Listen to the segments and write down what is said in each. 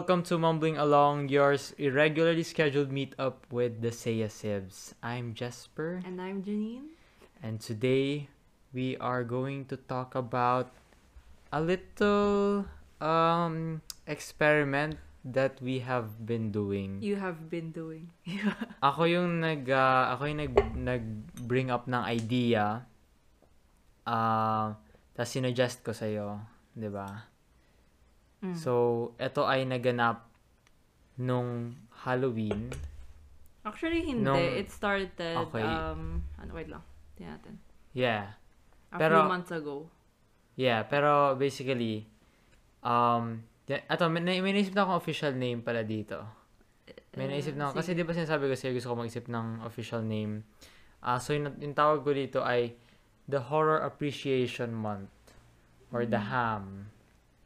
welcome to Mumbling Along, your s- irregularly scheduled meetup with the Seiya Sibs. I'm Jesper, And I'm Janine. and today we are going to talk about a little um experiment that we have been doing. You have been doing. Ako yung nag ah, ako yung nag nag bring up ng idea. Ah, tapos sinuggest ko sa 'di ba? Mm. So, ito ay naganap nung Halloween. Actually, hindi. Nung- It started, Okay. um, ano, wait lang. Tingnan natin. Yeah. A Pero- few months ago. Yeah, pero basically, um, ato, may, may naisip na akong official name pala dito. May Eh, naisip na ako. Kasi sige. di ba sinasabi ko sa'yo, gusto ko mag-isip ng official name. Ah, so, yung, yung tawag ko dito ay The Horror Appreciation Month. Or The Mm. HAM.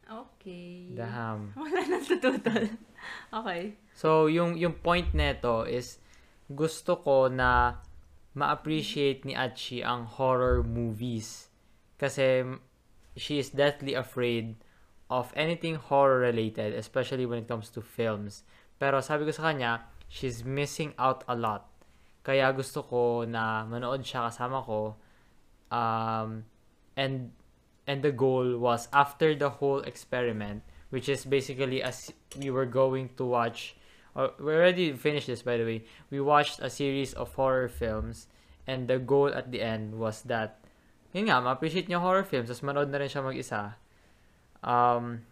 Okay. The HAM. Wala nang tututol. okay. So, yung, yung point neto is, gusto ko na ma-appreciate ni Achi ang horror movies. Kasi, she is deathly afraid of anything horror related, especially when it comes to films. Pero sabi ko sa kanya, she's missing out a lot. Kaya gusto ko na manood siya kasama ko. Um, and and the goal was after the whole experiment, which is basically as we were going to watch or we already finished this by the way. We watched a series of horror films and the goal at the end was that yun nga, ma-appreciate niya horror films, tapos manood na rin siya mag-isa. Um,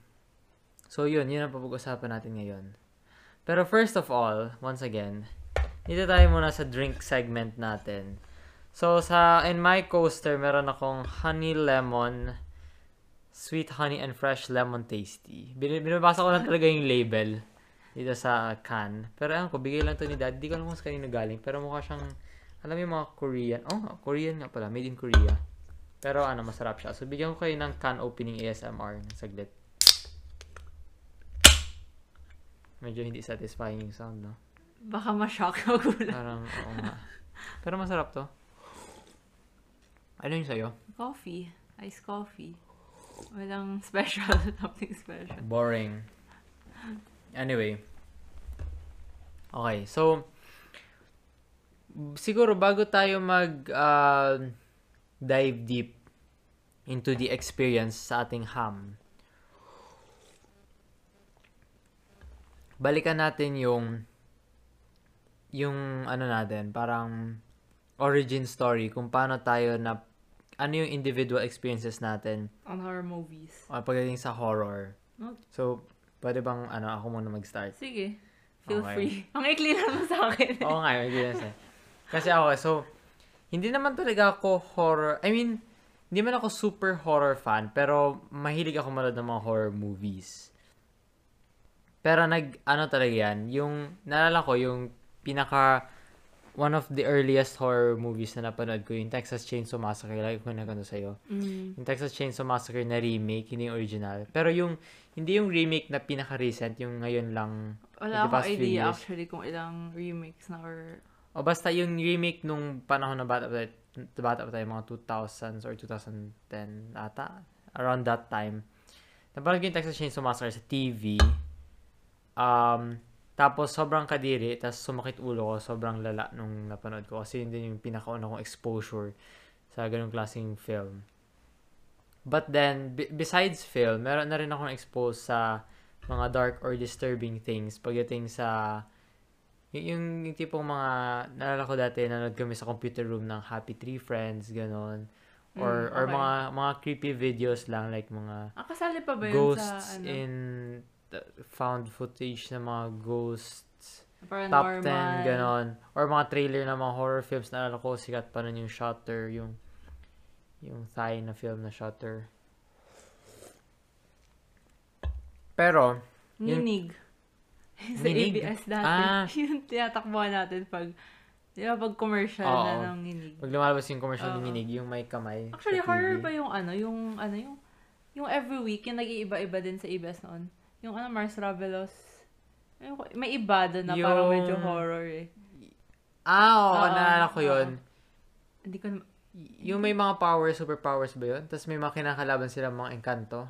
so yun, yun ang papag-usapan natin ngayon. Pero first of all, once again, dito tayo muna sa drink segment natin. So, sa, in my coaster, meron akong honey lemon, sweet honey and fresh lemon tasty. Bin- binabasa ko lang talaga yung label dito sa can. Pero alam ko, bigay lang to ni dad. Di ko alam kung sa kanino galing. Pero mukha siyang, alam mo yung mga Korean. Oh, Korean nga pala. Made in Korea. Pero ano, masarap siya. So, bigyan ko kayo ng can opening ASMR ng saglit. Medyo hindi satisfying yung sound, no? Baka ma-shock ako gulat. Parang, oo nga. Pero masarap to. Ano yung sa'yo? Coffee. Iced coffee. Walang special. Something special. Boring. Anyway. Okay, so, siguro bago tayo mag uh, dive deep into the experience sa ating ham, balikan natin yung yung ano natin, parang origin story kung paano tayo na ano yung individual experiences natin On horror movies. uh, pagdating sa horror. Okay. So, pwede bang ano ako muna mag-start? Sige. Feel Okay. free. Ang ikli naman sa akin. Oo nga, goodness eh. Kasi ako, so, hindi naman talaga ako horror, I mean, hindi man ako super horror fan, pero mahilig ako manood ng mga horror movies. Pero nag, ano talaga yan, yung, naalala ko, yung pinaka, one of the earliest horror movies na napanood ko, yung Texas Chainsaw Massacre, like ko na ganun sa'yo. Mm. Yung Texas Chainsaw Massacre na remake, hindi yung original. Pero yung, hindi yung remake na pinaka-recent, yung ngayon lang, Wala the past akong idea years. actually kung ilang remakes na or... O basta yung remake nung panahon na bata pa tayo, bata pa tayo, mga 2000s or 2010 ata. Around that time. Napanood ko yung Texas Chainsaw Massacre sa TV. Um, tapos sobrang kadiri, tapos sumakit ulo ko, sobrang lala nung napanood ko. Kasi yun din yung pinakauna kong exposure sa ganung klaseng film. But then, be- besides film, meron na rin akong expose sa mga dark or disturbing things pagdating sa Y- yung, yung tipong mga, naalala ko dati, nanood kami sa computer room ng Happy Tree Friends, ganon. Or, Mm, or okay. mga, mga creepy videos lang, like mga Ah, kasali pa ba yun ghosts sa ano? in found footage ng mga ghosts. Top paranormal? 10, ganon. Or mga trailer ng mga horror films, naalala ko, sikat pa nun yung Shutter, yung, yung Thai na film na Shutter. Pero, Yung- Nginig. sa Nginig? ABS dati. Ah. yung tinatakbuhan natin pag, di ba, pag commercial Oo. na ng nginig. pag lumalabas yung commercial Oo. ng Minig, yung may kamay Actually, sa horror pa yung ano, yung, ano, yung, yung every week, yung nag-iiba-iba din sa ABS noon. Yung ano, Mars Ravelos. May iba doon na parang Yung- medyo horror eh. Ah, oo, Oo, naalala ko yun. Hindi ko, na- Yung may mga powers, superpowers ba yun? Tapos may mga kinakalaban sila mga engkanto.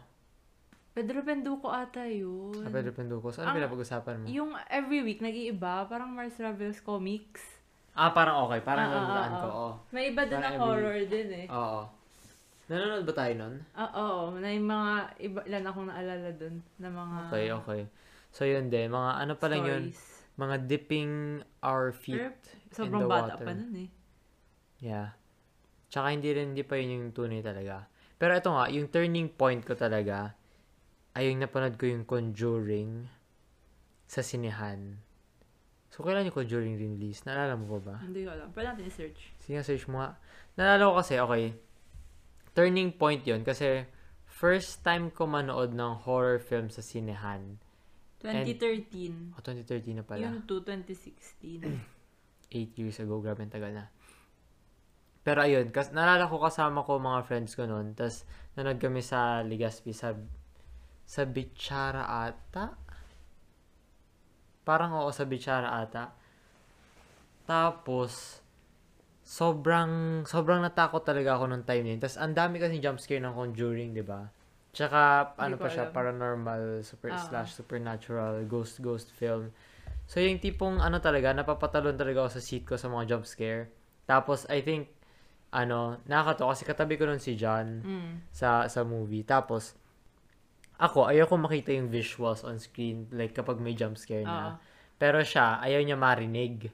Pedro Penduko ata yun. Sa Pedro Penducos. Ano Ang- pinapag-usapan mo? Yung every week, nag-iiba. Parang Mars Ravelos Comics. Ah, parang okay. Parang Ah, ah, ah, ko. ah. Oo. May iba din Parang na every horror din eh. Oo. Nanonood ba tayo nun? Ah, oo. Na yung mga iba, ilan akong naalala dun na mga Okay, okay. So, yun din. Mga ano pa lang yun? Mga dipping our feet Pero in Sobrang the bata water. pa nun eh. Yeah. Tsaka hindi rin, hindi pa yun yung tunay talaga. Pero ito nga, yung turning point ko talaga, ay yung napanood ko yung Conjuring sa sinehan. So, kailan yung Conjuring release? Naalala mo pa ba? Hindi ko alam. Pwede natin i-search. Sige, search mo nga. Naalala ko kasi, okay, turning point yon kasi first time ko manood ng horror film sa sinehan. 2013. O, 2013 na pala. Yung 2, 2016. 8 years ago. Grabe tagal na. Pero ayun, kas naalala ko kasama ko mga friends ko noon. Tapos, nanood kami sa Legazpi sa sa Bichara ata. Parang oo, sa Bichara ata. Tapos, sobrang, sobrang natakot talaga ako nung time na yun. Tapos, ang dami kasi jump scare ng Conjuring, di ba? Tsaka, ano Hindi pa siya, alam. paranormal, super Ah. slash supernatural, ghost, ghost film. So, yung tipong, ano talaga, napapatalon talaga ako sa seat ko sa mga jump scare. Tapos, I think, ano, nakakatawa kasi katabi ko nun si John mm. sa sa movie. Tapos, ako, ayoko makita yung visuals on screen, like kapag may jump scare na. Oo. Pero siya, ayaw niya marinig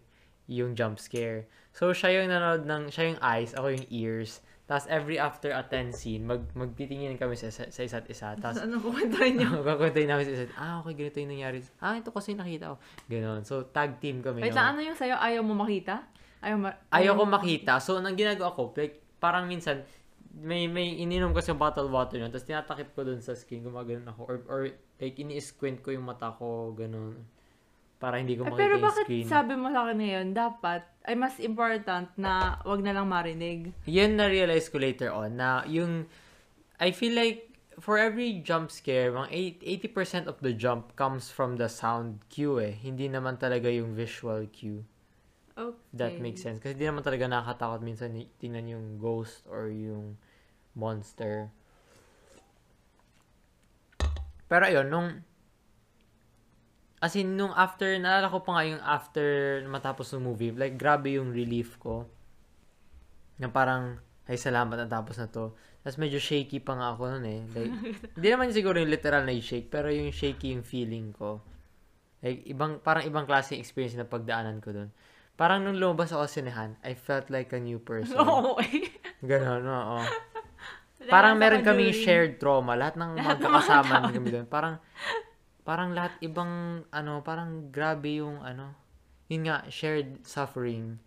yung jump scare. So, siya yung nanood ng, siya yung eyes, ako yung ears. Tapos, every after a 10 scene, mag, magtitingin kami sa, sa, sa isa't isa. Tapos, Ano kukwentahin niyo? Kakuntayin namin sa isa't, ah, okay, ganito yung nangyari. Ah, ito kasi nakita ko. Ganon. So, tag team kami. Wait lang, ano yung sa'yo? Ayaw mo makita? Ayaw, ma- Ayaw ko makita. So, nang ginagawa ko, like, parang minsan, may may ininom kasi yung bottle water yun, tapos tinatakip ko dun sa screen, gumagano'n ako. Or, or like, ini-squint ko yung mata ko, ganun. Para hindi ko Eh, makita pero yung bakit screen. sabi mo sa akin ngayon, dapat, ay mas important na wag na lang marinig. Yun na-realize ko later on, na yung, I feel like, for every jump scare, mga eight- 80% of the jump comes from the sound cue eh. Hindi naman talaga yung visual cue. Okay. That makes sense. Kasi di naman talaga nakakatakot minsan tingnan yung ghost or yung monster. Pero ayun, nung as in, nung after, naalala ko pa nga yung after matapos ng movie, like, grabe yung relief ko. Na parang, ay salamat natapos na to. Tapos medyo shaky pa nga ako nun eh. Like, hindi naman siguro yung literal na shake, pero yung shaky yung feeling ko. Like, ibang, parang ibang klase yung experience na pagdaanan ko dun. Parang nung lumabas ako sa sinehan, I felt like a new person. Oo, okay. Ganon, oo. Parang meron kaming shared trauma. Lahat ng magkakasama kami doon. Parang, parang lahat ibang, ano, parang grabe yung, ano, yun nga, shared suffering.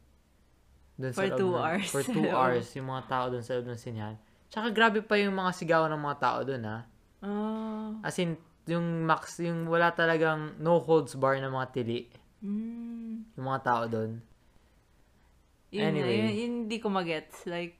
Dun For loob two ng- hours. For two hours, yung mga tao doon sa loob ng sinyahan. Tsaka grabe pa yung mga sigaw ng mga tao doon, ha. Oh. As in, yung max, yung wala talagang no holds bar na mga tili. Mm. Yung mga tao doon. Yun Anyway. na, yun, yun hindi ko magets. Like,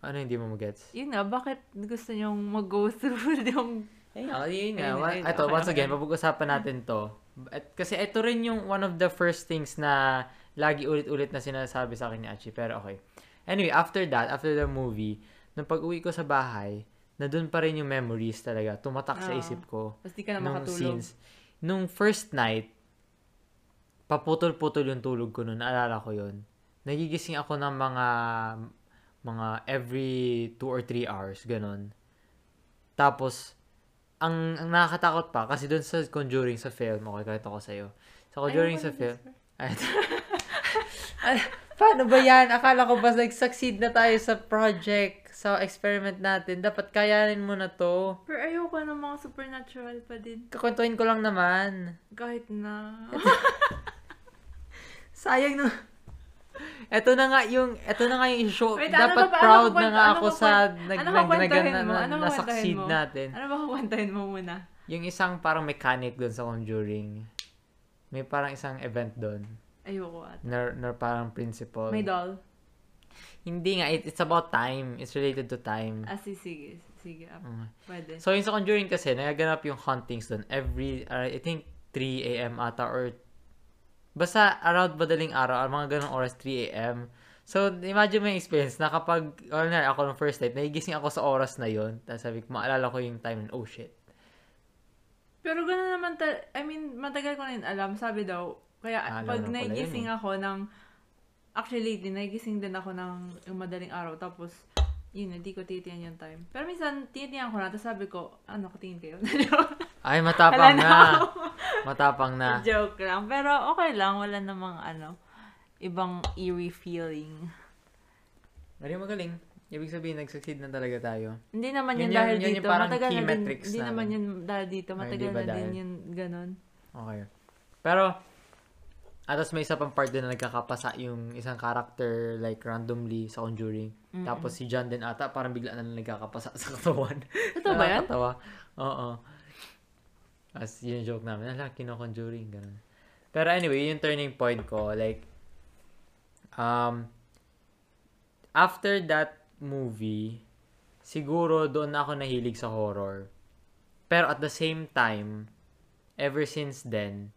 Ano hindi mo magets? yun na, bakit gusto nyong mag-go through yung... Ayun nga, yun nga. Ayun, ayun, Ito, okay, once okay. again, papag-usapan natin to. At, kasi ito rin yung one of the first things na lagi ulit-ulit na sinasabi sa akin ni Achi. Pero okay. Anyway, after that, after the movie, nung pag-uwi ko sa bahay, na doon pa rin yung memories talaga. Tumatak sa Oo. isip ko. Tapos di ka na nung makatulog. scenes. Nung first night, paputol-putol yung tulog ko noon. Naalala ko yun. Nagigising ako ng mga mga every 2 or 3 hours, ganun. Tapos, ang, ang nakakatakot pa, kasi doon sa Conjuring sa film, okay, kahit ako sa'yo. Sa Conjuring sa film, Ay, paano ba yan? Akala ko ba like succeed na tayo sa project, sa experiment natin. Dapat kayanin mo na to. Pero ayoko ng mga supernatural pa din. Kakwentuhin ko lang naman. Kahit na... Sayang no. Ito na nga yung, ito na nga yung show. Wait, ano Dapat ba ba- ano proud ba na nga ano ako sa kwent- nag, ano nag, nag, na, Ano mo? natin. ano ba kukwentahin mo muna? Yung isang parang mechanic doon sa Conjuring. May parang isang event doon. Ayoko at. Na, na parang principal. May doll. Hindi nga, it, it's about time. It's related to time. Ah, sige, sige. Sige, ah, Mm. pwede. So, yung sa Conjuring kasi, nagaganap yung huntings doon every, uh, I think, 3 a.m. ata or basta around madaling araw, mga ganong oras, 3 a.m. So, imagine mo yung experience na kapag, or na, ako ng first night, nagigising ako sa oras na yon Tapos sabi ko, maalala ko yung time and oh shit. Pero gano'n naman, ta- I mean, matagal ko na yun alam. Sabi daw, kaya Ah, pag na yun nagising eh. ako ng, actually lately, nagising din ako ng yung madaling araw. Tapos, yun, hindi ko titiyan yung time. Pero minsan, titiyan ko na. Tapos sabi ko, ano, tingin kayo? Ay, matapang na. Matapang na. Joke lang. Pero okay lang. Wala namang, ano, ibang eerie feeling. Mali magaling. Ibig sabihin, nag-succeed na talaga tayo. Hindi naman yun, Yun yung- dahil yun yung dito. parang Matagal key na din. metrics Hindi naman yun dahil dito. Matagal na din dahil? yun ganun. Okay. Pero, atas may isa pang part din na nagkakapasa yung isang character like randomly sa Conjuring. Mm-mm. Tapos si John din ata parang bigla na lang nagkakapasa sa katawan. Totoo ba yan? Nakakatawa. Oo. As yung joke namin, ala, kino-conjuring. Pero anyway, yung turning point ko, like, um, after that movie, siguro doon ako nahilig sa horror. Pero at the same time, ever since then,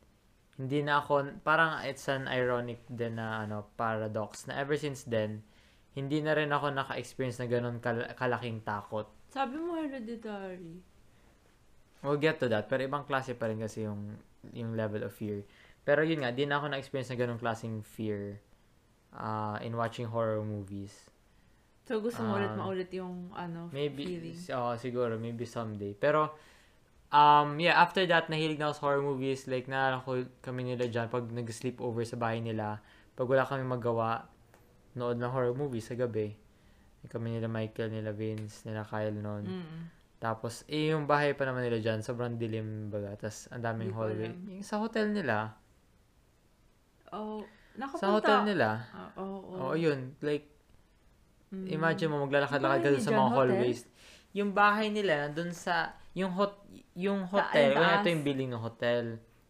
hindi na ako, parang it's an ironic din na ano, paradox, na ever since then, hindi na rin ako naka-experience na ganun kal- kalaking takot. Sabi mo hereditary. We'll get to that. Pero ibang klase pa rin kasi yung, yung level of fear. Pero yun nga, di na ako na-experience na ganung klaseng fear uh, in watching horror movies. So, gusto mo ulit Ah. maulit yung, ano, Maybe, feeling. oh, siguro, maybe someday. Pero, um, yeah, after that, nahilig na ako sa horror movies. Like, naalala ko kami nila dyan, pag nag-sleep over sa bahay nila, pag wala kami magawa, nood ng horror movies sa gabi. Kami nila Michael, nila Vince, nila Kyle noon. Mm. Tapos, eh, yung bahay pa naman nila dyan, sobrang dilim, baga. Tapos, ang daming ko hallway. Yung sa hotel nila. Oh, nakapunta. Sa hotel nila. Ah, oo, oo. Oo, yun. Like, Mm. imagine mo, maglalakad-lakad ka dun sa mga Hotel? hallways. Yung bahay nila, dun sa, yung hot, yung hotel, taas. wala ito yung building ng hotel.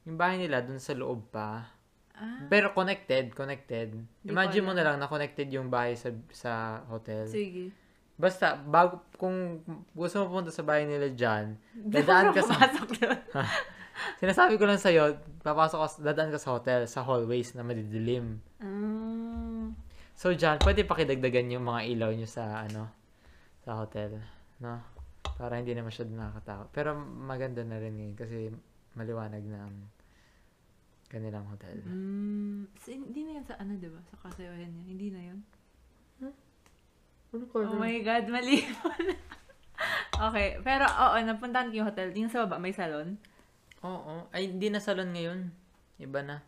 Yung bahay nila, dun sa loob pa. Ah, Pero connected, connected. Di Imagine mo na lang na connected yung bahay sa sa hotel. sige. Basta, bago, kung gusto mo pumunta sa bahay nila dyan, Dadaan ka sa-. Sinasabi ko lang sa'yo, papasok ka, dadaan ka sa hotel, sa hallways na madidilim. Ah. So, dyan, pwede pakidagdagan yung mga ilaw nyo sa, ano, sa hotel. No? Para hindi na masyado nakakatakot. Pero maganda na rin ngayon kasi maliwanag na ang kanilang hotel. Mm, so, hindi na yan sa ano, di ba? Sa kasayahan niya. Hindi na yun. Oh my God, mali. okay, pero oo, napuntahan ko yung hotel. Yung sa baba, may salon. Oo. Ay, hindi na salon ngayon. Iba na.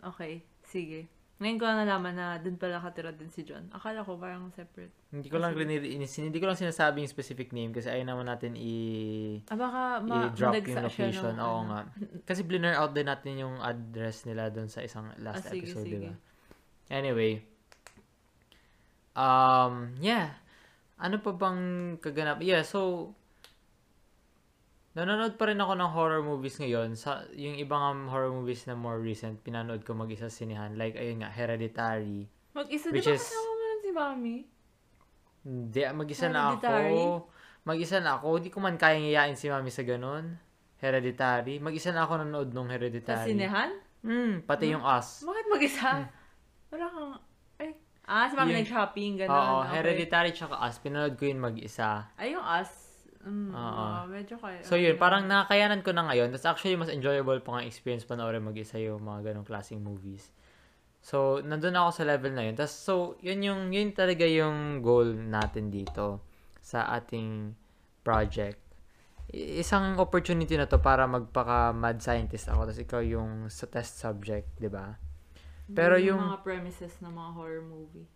Okay, sige. Ngayon ko lang nalaman na dun pala katira din si John. Akala ko parang separate. Hindi ko lang rin, hindi ko lang sinasabi yung specific name kasi ayaw naman natin i- Ah, baka ma- i-drop yung location. Oo ano. nga. Kasi blur out din natin yung address nila doon sa isang last Ah, sige, episode, sige. diba? Anyway. Um, yeah. Ano pa bang kaganap? Yeah, so, nanonood pa rin ako ng horror movies ngayon. Sa, yung ibang horror movies na more recent, pinanood ko mag-isa sa sinihan. Like, ayun nga, Hereditary. Mag-isa, di ba is- kasama mo lang si Mami? Hindi, mag-isa na ako. Mag-isa na ako. Hindi ko man kayang iyain si mami sa ganun. Hereditary. Mag-isa na ako nanood nung Sa Hereditary. sinehan? Hmm, pati yung Us. Bakit mag-isa? Wala kang... Ah, si Mami Yung- nag-shopping, gano'n. Oo, okay. Hereditary tsaka Us. Pinanood ko yun mag-isa. Ay, yung us. Mm, Oo. medyo kaya. So yun, parang nakakayanan ko na ngayon. Tapos actually, mas enjoyable pa nga experience panoorin mag-isa yung mga ganong klaseng movies. So, nandun ako sa level na yun. Tapos, so, yun yung, yun talaga yung goal natin dito sa ating project. Isang opportunity na to para magpaka-mad scientist ako. Tapos ikaw yung sa test subject, di ba? Pero Yun yung- mga premises ng mga horror movie.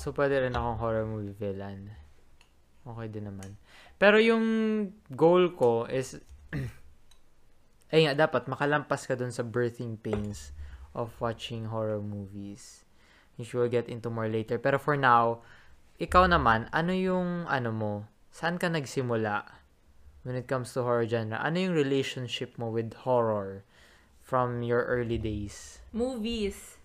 So, pwede rin akong horror movie villain. Okay din naman. Pero yung goal ko is, ay nga, dapat makalampas ka dun sa birthing pains of watching horror movies. Which we'll get into more later. Pero for now, ikaw naman, ano yung, ano mo, saan ka nagsimula when it comes to horror genre? Ano yung relationship mo with horror from your early days? Movies.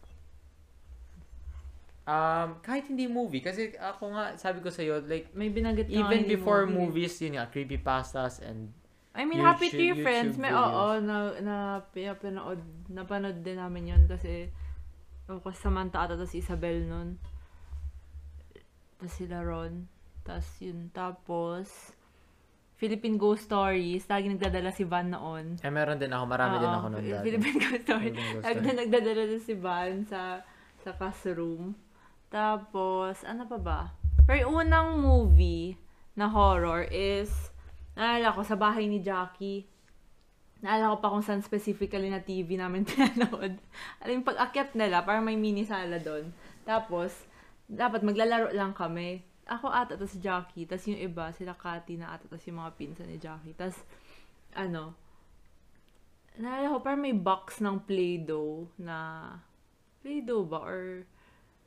Um, kahit hindi movie, kasi ako nga, sabi ko sa'yo, like, May binanggit ka nga even hindi before movie. movies, yun nga, creepypastas and I mean, YouTube- Happy Tree YouTube Friends, may videos. oo, na, na, na pinanood, napanood din namin yun kasi, o kasi Samantha ata, tapos Isabel nun. Tapos sila Ron. Tapos yun, tapos, Philippine Ghost Stories. Lagi nagdadala si Van noon. Eh, meron din ako. Marami din Oo, ako nun dati. Philippine Ghost Stories. Philippine Ghost Lagi na nagdadala din si Van sa sa classroom. Tapos, ano pa ba? Pero yung unang movie na horror is, naalala ko, sa bahay ni Jackie. Naalala ko pa kung saan specifically na TV namin pinanood. Alam yung pag-akyat nila, parang may mini sala doon. Tapos, dapat maglalaro lang kami. Ako ata, si Jackie. Tapos yung iba, sila Cathy na ata, tapos yung mga pinsan ni Jackie. Tapos, ano, naalala ko, parang may box ng Play-Doh na, Play-Doh ba? Or,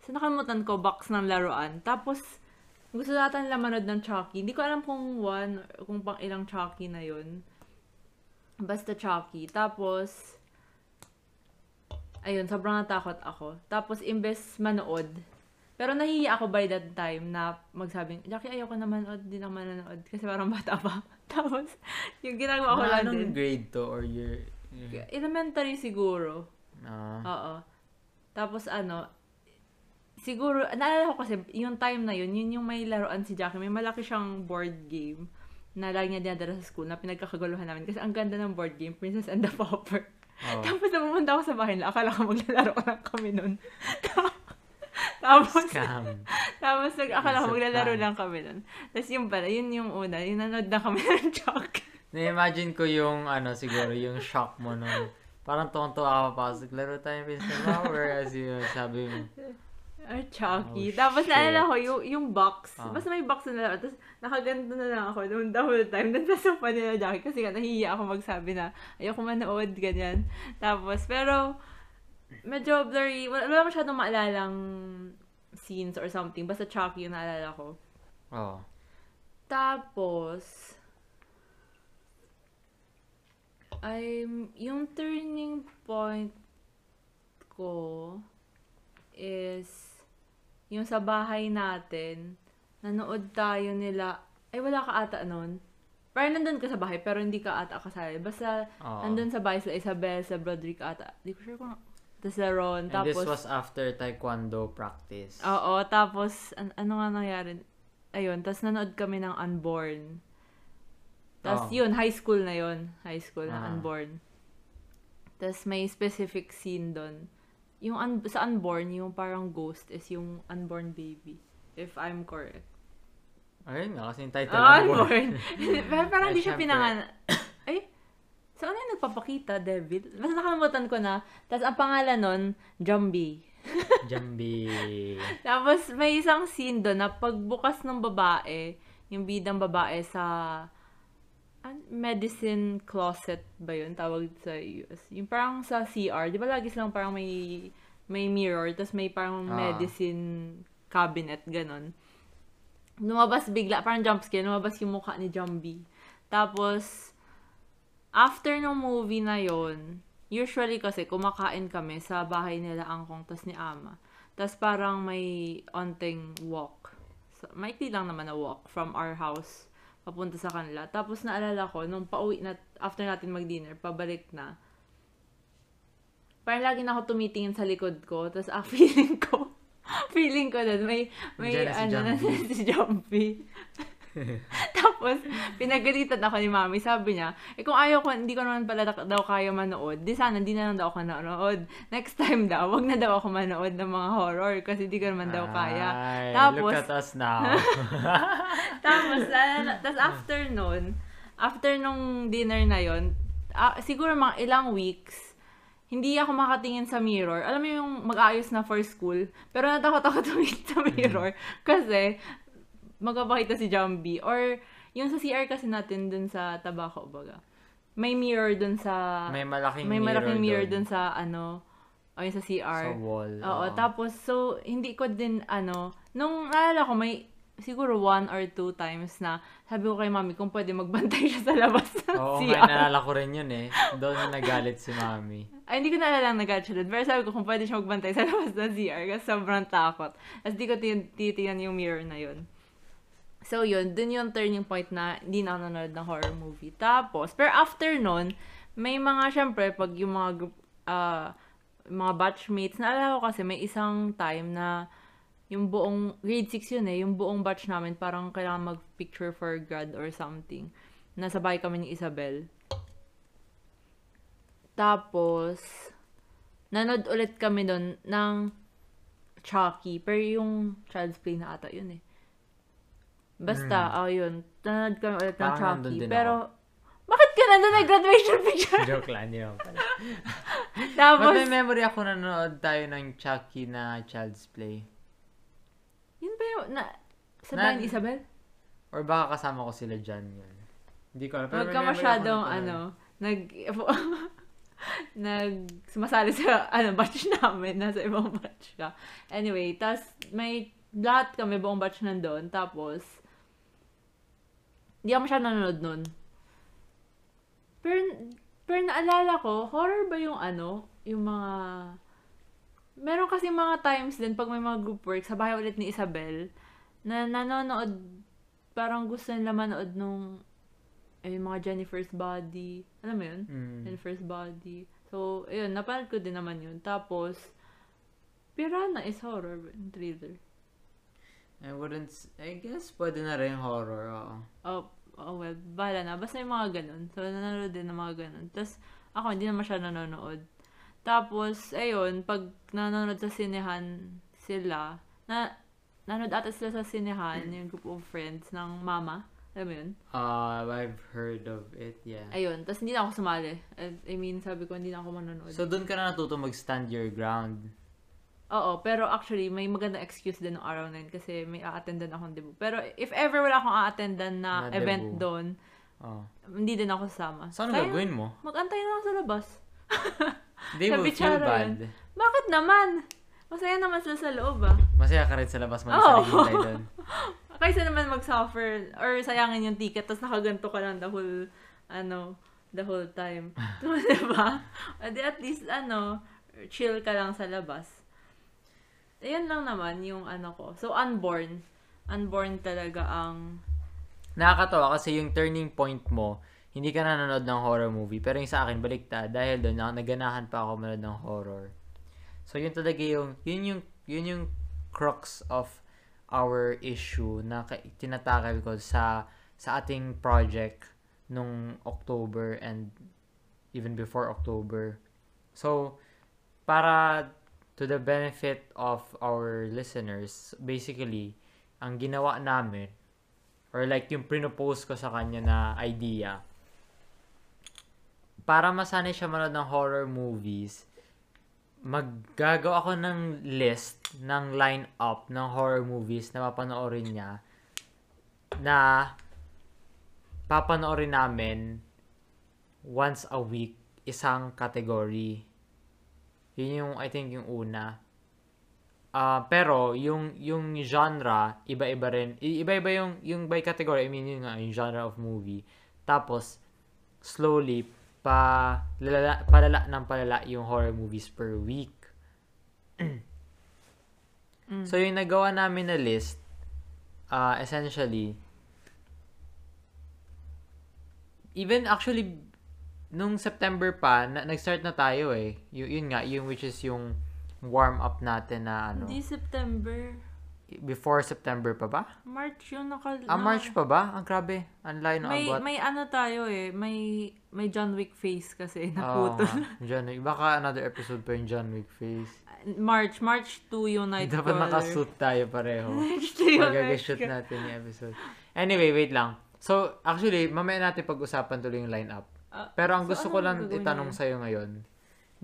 sa nakalimutan ko, box ng laruan. Tapos, gusto natin nila manood ng Chucky. Hindi ko alam kung one, kung pang ilang Chucky na yun. Basta Chucky. Tapos, ayun, sobrang natakot ako. Tapos, imbes manood, pero nahihiya ako by that time na magsabing, Jackie, ayoko na manood, di na ako manonood. Kasi parang bata pa. Tapos, yung ginagawa ko lang anong din. grade to or year? year- Elementary siguro. Ah. Oo. Tapos ano, siguro, naalala ko kasi, yung time na yun, yun yung may laruan si Jackie. May malaki siyang board game na lagi niya dinadala sa school na pinagkakaguluhan namin. Kasi ang ganda ng board game, Princess and the Pauper. Oo. Tapos na pumunta ako sa bahay nila, akala ko maglalaro lang kami nun. Tapos, Scam. tapos nag, akala ko maglalaro lang kami nun. Tapos yung pala, yun yung una, yung nanood na kami ng Chuck. Na-imagine ko yung, ano, siguro, yung shock mo nun. Parang tuwang-tuwa ka papasok. Laro tayo Pistol Power. As yung sabi mo. Or Chucky. Oh, Tapos shit. naalala ko, yung, yung box. Ah. Basta may box na lang. Tapos nakaganto na lang ako noon the whole time. Doon sa sofa nila Jackie. Kasi nga nahihiya ako magsabi na ayoko manood, ganyan. Tapos, pero, medyo blurry. Wala, wala masyadong maalalang scenes or something. Basta Chucky yung naalala ko. Oo. Tapos, I'm, yung turning point ko is yung sa bahay natin, nanood tayo nila, ay wala ka ata nun. Parang nandun ka sa bahay, pero hindi ka ata kasali. Basta, Oo. nandun sa bahay sila Isabel, sa Broderick ata. Di ko sure kung, tapos sa Ron, And tapos, this was after taekwondo practice. Oo, tapos, an- ano nga nangyari? Ayun, tapos nanood kami ng Unborn. Tapos Oo. yun, high school na yun. High school na Ah. Unborn. Tapos may specific scene doon. Yung un- sa Unborn, yung parang ghost is yung unborn baby. If I'm correct. Ayun nga, kasi yung title ng unborn. Pero parang Ay, di siya syempre. so ano yung nagpapakita, Devil? Mas nakalimutan ko na. Tapos ang pangalan nun, Jumbie. Jambi. Tapos may isang scene doon na pagbukas ng babae, yung bidang babae sa medicine closet ba yun tawag sa US? Yung parang sa CR, di ba lagi silang parang may may mirror, tapos may parang Ah. medicine cabinet, ganon. Lumabas bigla, parang jump scare, lumabas yung mukha ni Jumbie. Tapos, after ng movie na yon usually kasi kumakain kami sa bahay nila Angkong tas ni Ama. Tas parang may onting walk. So, maikli lang naman na walk from our house papunta sa kanila. Tapos naalala ko, nung pauwi na, after natin mag-dinner, pabalik na, parang lagi na ako tumitingin sa likod ko. Tapos ah, feeling ko, feeling ko doon, may, may, Nandiyan na si ano, na Jumbie. si Jumbie. Tapos, pinagalitan ako ni mami. Sabi niya, eh kung ayaw ko, hindi ko naman pala da- daw kaya manood, di sana, hindi na lang daw ako manood. Next time daw, wag na daw ako manood ng mga horror kasi di ko naman daw kaya. Ay, Tapos- look at us now. Tapos, uh, tapos after nun, after nung dinner na yon ah, siguro mga ilang weeks, hindi ako makatingin sa mirror. Alam mo yung mag-ayos na for school, pero natakot ako tumingin sa mirror kasi magpapakita si Jumbie. Or yung sa CR kasi natin dun sa tabako, baga. May mirror dun sa... may malaking may mirror malaking mirror doon. dun sa ano, o yung sa CR. Sa wall. Oo, tapos, so, hindi ko din, ano, nung naalala ko, may, siguro one or two times na, sabi ko kay mami, kung pwede magbantay siya sa labas ng Oo CR. nga, naalala ko rin yun eh. Doon na nagalit si mami. Ay, hindi ko naalala ang nag siya doon. Pero sabi ko, kung pwede siya magbantay sa labas ng CR, kasi sobrang takot. Tapos di ko tin- titiyan yung mirror na yun. So, yun, dun yung turning point na hindi na nanonood ng horror movie. Tapos, pero after nun, may mga, syempre, pag yung mga ah, mga batchmates, naalala ko kasi may isang time na yung buong, grade 6 yun eh, yung buong batch namin parang kailangan mag-picture for grad or something. nasa bahay kami ni Isabel. Tapos, nanood ulit kami doon ng Chucky. Pero yung Child's Play na ata yun eh. Basta, oh yun. Nanood kami ulit ng Hmm. Parang nandun Chucky. din Pero, bakit ka nandun na graduation picture? Joke lang, naman pala. Tapos, But may memory ako na nanood tayo ng Chucky na Child's Play. yun ba yung, na, sa Na- Isabel? Or baka kasama ko sila dyan yun. Hindi ko alam. Pero Huwag may ka memory ako masyadong, na ano, nag, nag, sumasali sa, ano, batch namin, nasa ibang batch ka. Anyway, tas may, lahat kami, buong batch nandun, tapos, hindi ako masyadong nanonood nun. Pero, pero naalala ko, horror ba yung ano, yung mga, meron kasi mga times din, pag may mga group work, sa bahay ulit ni Isabel, na nanonood, parang gusto nila manood nung, eh, mga Jennifer's Body. Alam mo yun? Mm. Jennifer's Body. So, ayun, napanood ko din naman yun. Tapos, Piranha is horror, thriller. I wouldn't, I guess pwede na rin horror, oo. Oh, oh well, bahala na. Basta yung mga ganun. So, nanonood din ng mga ganun. Tapos, ako, hindi na masyado nanonood. Tapos, ayun, pag nanonood sa sinehan sila, na, nanonood ata sila sa sinehan, yung group of friends ng mama. Alam mo yun? Uh, I've heard of it, yeah. Ayun. Tapos, hindi na ako sumali. I, I mean, sabi ko, hindi na ako manonood. So, doon ka na natuto mag-stand your ground. Oo, pero actually, may magandang excuse din ng araw na yun kasi may a-attendan akong debut. Pero if ever wala akong a-attendan na, Na event debut. doon, Oh. hindi din ako sasama. So, ano Kaya, gagawin mo? Mag-antay na lang sa labas. They will feel bad. Bakit naman? Masaya naman sila sa loob ah. Masaya ka rin sa labas mo Oo. sa doon. Kaysa naman mag-suffer or sayangin yung ticket tapos nakaganto ka lang the whole, ano, the whole time. diba? At least, ano, chill ka lang sa labas. Ayan lang naman yung ano ko. So, unborn. Unborn talaga ang... Nakakatawa kasi yung turning point mo, hindi ka na nanonood ng horror movie. Pero yung sa akin, baliktad. Dahil doon, na- naganahan pa ako manood ng horror. So, yun talaga yung, yun yung, yun yung crux of our issue na ka- tinatakal ko sa, sa ating project nung October and even before October. So, para to the benefit of our listeners, basically, ang ginawa namin, or like yung pinopose ko sa kanya na idea, para masanay siya manood ng horror movies, maggagawa ako ng list ng line-up ng horror movies na papanoorin niya na papanoorin namin once a week isang category. Yun yung, I think, yung una. Ah, pero, yung, yung genre, iba-iba rin. Iba-iba yung, yung by category, I mean, yun nga, yung genre of movie. Tapos, slowly, pa, lalala, palala ng palala yung horror movies per week. Mm. So, yung nagawa namin na list, ah essentially, even actually, nung September pa, na, nag-start na tayo eh. Y- yun nga, yung which is yung warm up natin na ano. Hindi September. Before September pa ba? March yung naka... Ah, March pa ba? Ang grabe. Ang layo ng May, abot. may ano tayo eh. May, may John Wick face kasi na Oo puto. nga. John Wick. Baka another episode pa yung John Wick face. March. March 2 yung Dapat Nightcrawler. nakasuit tayo pareho. March 2 yung Nightcrawler. natin yung episode. Anyway, wait lang. So, actually, mamaya natin pag-usapan tuloy yung lineup. Ah, Pero ang so gusto ano ko lang itanong niya? sa'yo ngayon,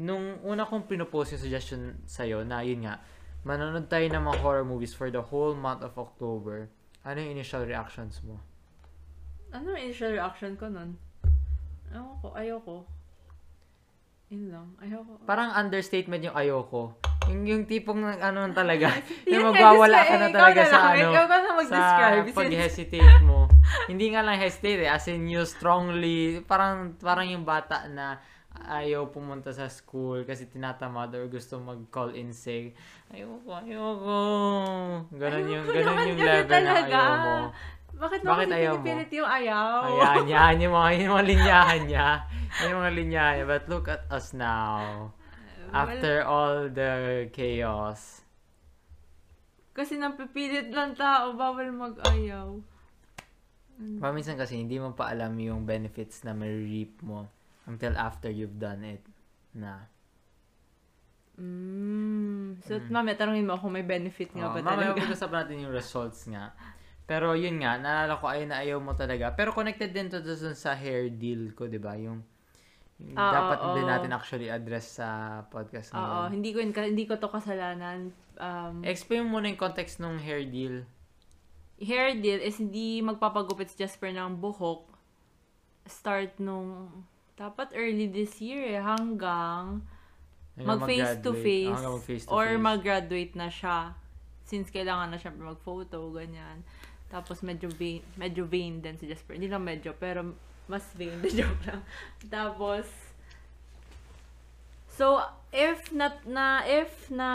nung una kong pinopost yung suggestion sa'yo na yun nga, manonood tayo ng mga horror movies for the whole month of October, ano yung initial reactions mo? Ano yung initial reaction ko nun? Ewan ko, ayoko. Yun lang, ayoko. Parang understatement yung ayoko. Yung, yung tipong ano talaga, Yun yung magwawala ka na talaga sa ano, sa pag-hesitate mo. Hindi nga lang hesitate eh, as in you strongly, parang, parang yung bata na ayaw pumunta sa school kasi tinatamad or gusto mag-call in sick. Ayoko, ayoko. Ganon yung, Ayoko naman yung level ng ayaw mo. Bakit mo Bakit kasi ayaw mo? pinipilit yung ayaw? Ayan, yan, yung mga, yung mga linyahan niya. Yung mga linyahan niya. But look at us now. After all the chaos. Kasi napipilit lang tao, bawal mag-ayaw. Paminsan kasi hindi mo pa alam yung benefits na may reap mo until after you've done it na. Mm. So, mamaya tanongin mo kung may benefit nga Oh, ba mamaya talaga. pag-usapan natin yung results nga. Pero yun nga, naalala ko ayaw na ayaw mo talaga. Pero connected din to dun sa hair deal ko, di ba? Yung, yung Ah, dapat oo. din natin actually address sa podcast Oo, ngayon. hindi ko hindi ko to kasalanan. Um, Explain mo muna yung context ng hair deal. Hair deal is hindi magpapagupit si Jasper ng buhok. Start nung, dapat early this year eh, hanggang mag face to face Ah, to or face. mag-graduate na siya. Since kailangan na syempre mag-photo, ganyan. Tapos medyo vain, medyo vain din si Jasper. Hindi lang medyo, pero mas vain. The joke lang. Tapos, so, if na, na if na,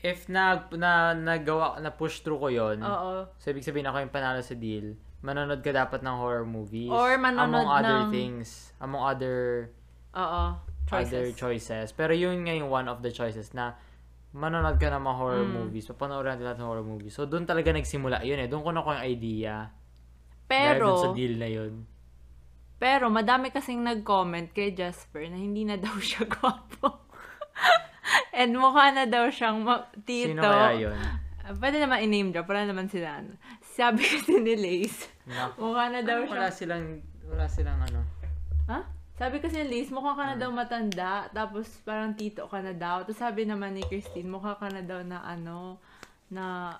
If na, na nagawa, na push through ko yon oo, so ibig sabihin ako yung panalo sa deal, manonood ka dapat ng horror movies. Or manonood among other ng- things. Among other oo, other choices. choices. Pero yun nga yung one of the choices na manonood ka ng mga horror Mm. movies. Papanoorin natin lahat ng horror movies. So, doon talaga nagsimula yun eh. Doon ko nakuha yung idea. Dahil dun sa Pero, deal na yun. pero madami kasing nag-comment kay Jasper na hindi na daw siya gwapo. And mukha na daw siyang ma- tito. Sino kaya yun? Ah, Pwede naman i-name drop, wala naman sila. ano. Sabi kasi ni Lace, Naku. mukha na daw Ano, siya. wala silang, wala silang ano. Ha? Sabi kasi ni Lace, mukha ka na Hmm. daw matanda, tapos parang tito ka na daw. Tapos sabi naman ni Christine, mukha ka na daw na ano, na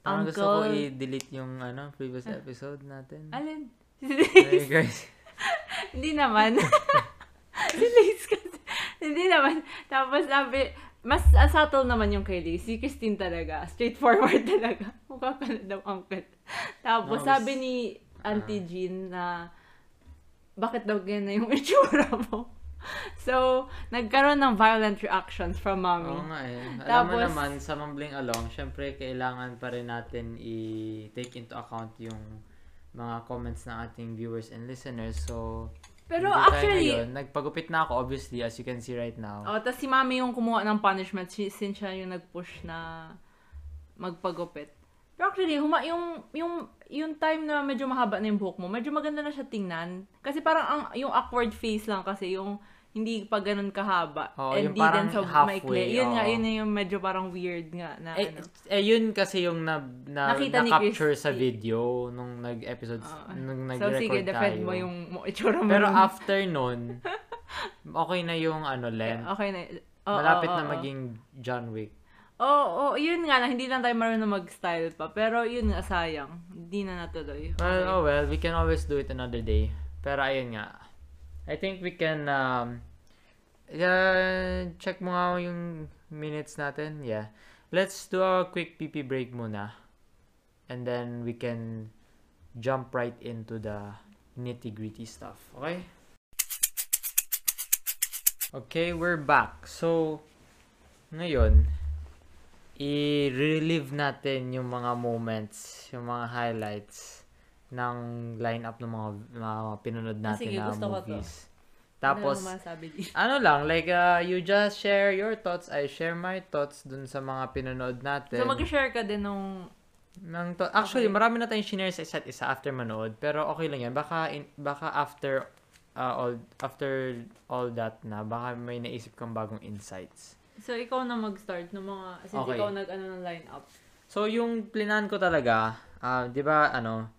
Parang gusto ko uncle. i-delete yung ano, previous episode natin. Alin? Hey guys. Hindi naman. si Lace kasi. Hindi naman. Tapos sabi, mas uh, subtle naman yung kay Lace. Si Christine talaga. Straightforward talaga. Mukha ka na daw uncle. Tapos No, sabi ni Auntie Jean na bakit daw ganyan yung itsura mo? So, nagkaroon ng violent reactions from mommy. Oo nga eh. Alam mo Tapos- naman, sa Mumbling Along, syempre kailangan pa rin natin i-take into account yung mga comments ng ating viewers and listeners. So, Pero hindi actually, ngayon. nagpagupit na ako obviously as you can see right now. oh, tas si mami yung kumuha ng punishment si- since siya yung nag-push na magpagupit. Pero actually, huma, yung, yung, yung time na medyo mahaba na yung buhok mo, medyo maganda na siya tingnan. Kasi parang ang, yung awkward face lang kasi yung hindi pa ganun kahaba. Oo, and yung parang so halfway, maikli. Yun nga, oo. yun na yung medyo parang weird nga na Eh, ano. eh, yun kasi yung na, na, Nakita ni na-capture Christy. sa video nung nag-episodes, Oo. nung So nag-record sige, defend tayo. mo yung itsura mo. Pero after nun, okay na yung ano, length. Okay na. Oo, Malapit oo, na oo. maging John Wick. Oo, oh, yun nga lang, hindi lang tayo marunong mag-style pa. Pero yun nga, sayang. Hindi na natuloy. Well, Okay. oh well, we can always do it another day. Pero ayun nga. I think we can um yeah, check mo nga yung minutes natin. Yeah. Let's do a quick PP break muna. And then we can jump right into the nitty-gritty stuff. Okay? Okay, we're back. So, ngayon, i-relive natin yung mga moments, yung mga highlights ng lineup ng mga, mga pinanood Ah, natin sige, na gusto ko to. movies. Tapos, Ano ano lang, like, uh, you just share your thoughts, I share my thoughts dun sa mga pinanood natin. So, mag-share ka din nung... Ng to- Actually, Okay. marami na tayong shinare sa isa't isa after manood, pero okay lang yan. Baka, in- baka after uh, all after all that na, baka may naisip kang bagong insights. So, ikaw na mag-start ng mga... Since Okay. ikaw nag-ano ng lineup. So, yung plinan ko talaga, ah, di ba, ano,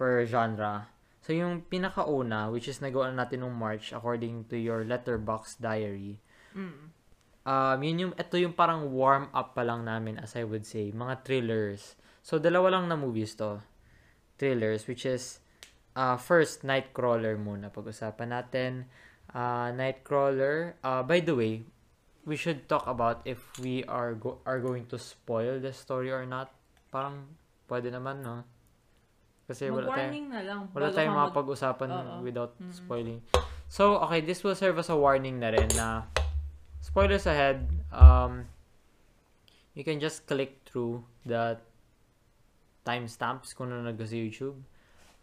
per genre. So, yung pinakauna, which is nagawa na natin nung March, according to your letterbox diary, Mm. um, yun yung, ito yung parang warm up pa lang namin, as I would say, mga thrillers. So, dalawa lang na movies to. Thrillers, which is, uh, first, Nightcrawler muna. Pag-usapan natin. Uh, Nightcrawler, uh, by the way, we should talk about if we are go- are going to spoil the story or not. Parang, pwede naman, no? Kasi wala tayong, na lang. wala tayong mapag-usapan Oo. without Mhm. spoiling. So, okay, this will serve as a warning na rin na spoilers ahead. Um, you can just click through the timestamps kung nanonood ka sa YouTube.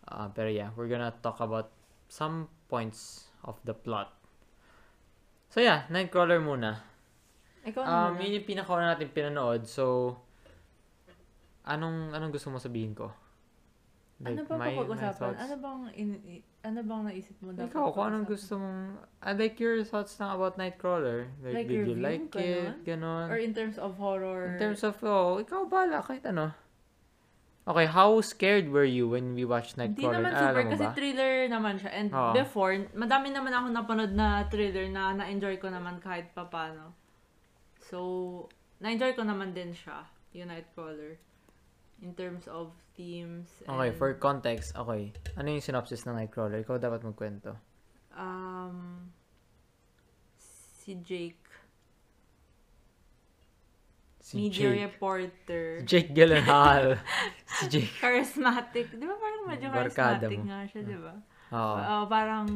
Uh, pero yeah, we're gonna talk about some points of the plot. So yeah, Nightcrawler muna. Ikaw na Um, muna. yun yung pinakauna natin pinanood. So, anong anong gusto mo sabihin ko? Ano ba my- pag-usapan? Ano bang, in, ano bang naisip mo dapat Ikaw, kung anong gusto mong... I like your thoughts lang about Nightcrawler. Like, Like did you like it? Ganon. Or in terms of horror? In terms of, oh, ikaw bala, kahit ano. Okay, how scared were you when we watched Hindi Nightcrawler? naman Naalala super mo kasi ba? thriller naman siya. And Oo. before, madami naman ako napanood na thriller na na-enjoy ko naman kahit papano. So, na-enjoy ko naman din siya, yung Nightcrawler. In terms of themes. Okay, and, for context, okay. Ano yung synopsis ng Nightcrawler? Ikaw dapat magkwento. Um, si Jake, Si media Jake. reporter. Jake Gyllenhaal. si Jake. charismatic. Di ba parang medyo Barkada charismatic mo. nga siya, di ba? Oo. Uh, parang,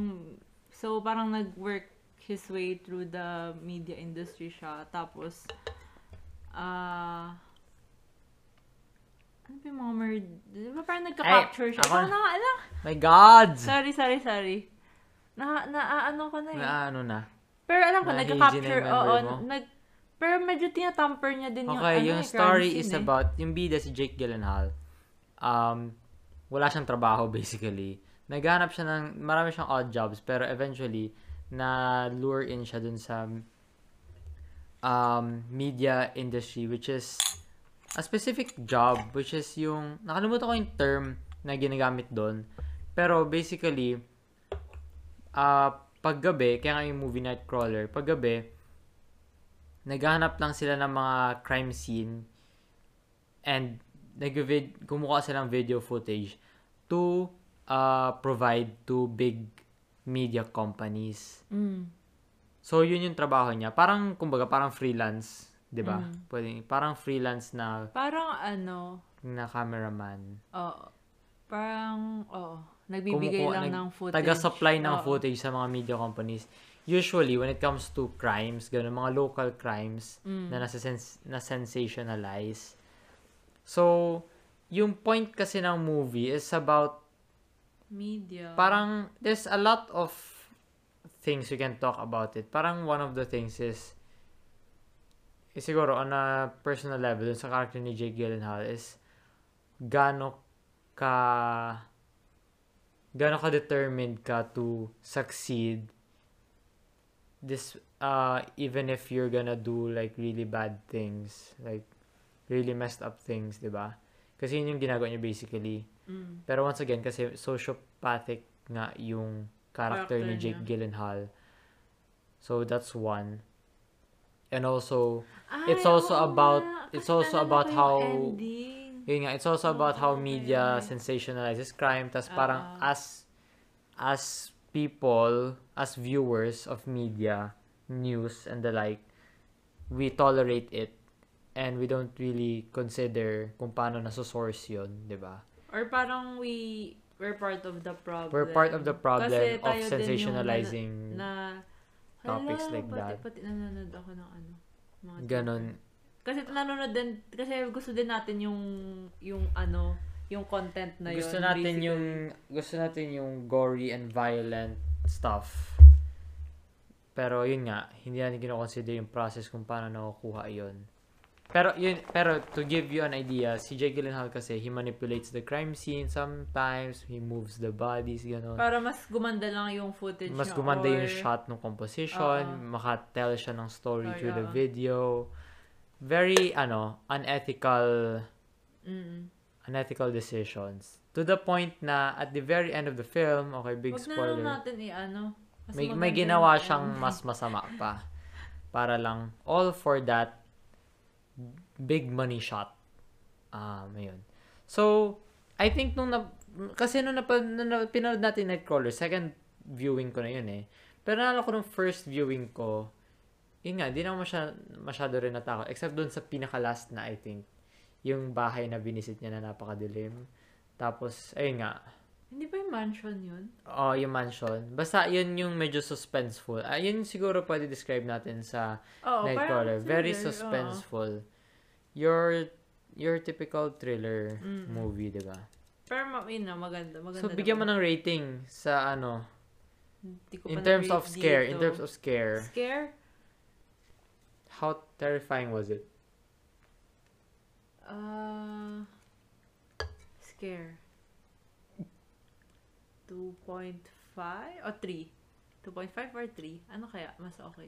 so parang nag-work his way through the media industry siya. Tapos, ah, ano ba yung mga murder? Di ba parang nagka-capture siya? ako na- na nga, alam. My God! Sorry, sorry, sorry. Na, na, ano ko na eh. Na ano na? Pero alam ko, na nagka-capture, na oo. mo? Nag, pero medyo tinatamper niya din yung, Okay, ano, yung eh, story scene is eh. about, yung bida si Jake Gyllenhaal, um, wala siyang trabaho basically. Naghanap siya ng, marami siyang odd jobs, pero eventually, na-lure in siya dun sa um, media industry, which is a specific job, which is yung, nakalimutan ko yung term na ginagamit doon. Pero basically, ah paggabi, kaya nga yung movie Nightcrawler, paggabi, naghahanap lang sila ng mga crime scene and nag kumuha sila ng video footage to uh, provide to big media companies. Mm. So, yun yung trabaho niya. Parang, kumbaga, parang freelance. 'Di ba Mm. Pwede, parang freelance na, Parang ano, na cameraman. oo. parang, oo. Nagbibigay Kumukuha- lang nag- ng footage. Taga-supply ng Oo. footage sa mga media companies. Usually, when it comes to crimes, ganun, mga local crimes Mm. na nasa-sens- na-sensationalize. So, yung point kasi ng movie is about Media. parang there's a lot of things we can talk about it. Parang one of the things is is siguro on a personal level dun sa character ni Jake Gyllenhaal is gaano ka gaano ka determined ka to succeed this uh even if you're gonna do like really bad things like really messed up things 'di ba kasi yun yung ginagawa niya basically Mm. pero once again, kasi sociopathic nga yung character, Character ni Jake niya. Gyllenhaal. So, that's one. And also, Ay, It's also oo about- it's also about how- ending. yun nga, it's also about how Okay. media sensationalizes crime. tas parang Ah. as, as people, as viewers of media, news, and the like, we tolerate it and we don't really consider kung paano nasosource yun, di ba? Or parang we, we're part of the problem. We're part of the problem Kasi of sensationalizing na, topics hala, like pati, that. Pati nanonood ako ng ano. Mga Ganon. Kasi nanonood din, kasi gusto din natin yung, yung ano, yung content na yun. gusto natin basically. yung gusto natin yung gory and violent stuff. Pero yun nga, hindi natin kinoconsider yung process kung paano nakukuha yun. Pero yun, pero to give you an idea, si Jake Gyllenhaal kasi, he manipulates the crime scene sometimes, he moves the bodies, gano'n. Para mas gumanda lang yung footage Mas gumanda or, yung shot ng composition, Oo. makatell siya ng story Or, through the oo. video. Very, ano, unethical Mm. unethical decisions. To the point na at the very end of the film, okay, big Huwag na lang spoiler. natin i-ano. May, may ginawa siyang mas masama pa. Para lang, all for that big money shot. Ah, ayun. So, I think nung na, kasi nung, napa, nung na, pinanood natin Nightcrawler, second viewing ko na yun eh. Pero naalala ko nung first viewing ko, yun nga, di na ako masya, masyado rin natakot. Except dun sa pinaka-last na, I think. Yung bahay na binisit niya na napakadilim. Tapos, ayun nga, Hindi ba yung mansion yun? Oh, yung mansion. Basta yun yung medyo suspenseful. Ah, yun siguro pwede describe natin sa Oo, Nightcrawler. Very suspenseful. Your your typical thriller Mm. movie, 'di ba? Pero yun na, maganda. maganda So bigyan mo ng rating sa ano, Hindi ko in terms of scare, in dito. terms of scare. Scare? How terrifying was it? Uh, scare. 2.5 o 3? 2.5 or 3? Ano kaya? Mas okay.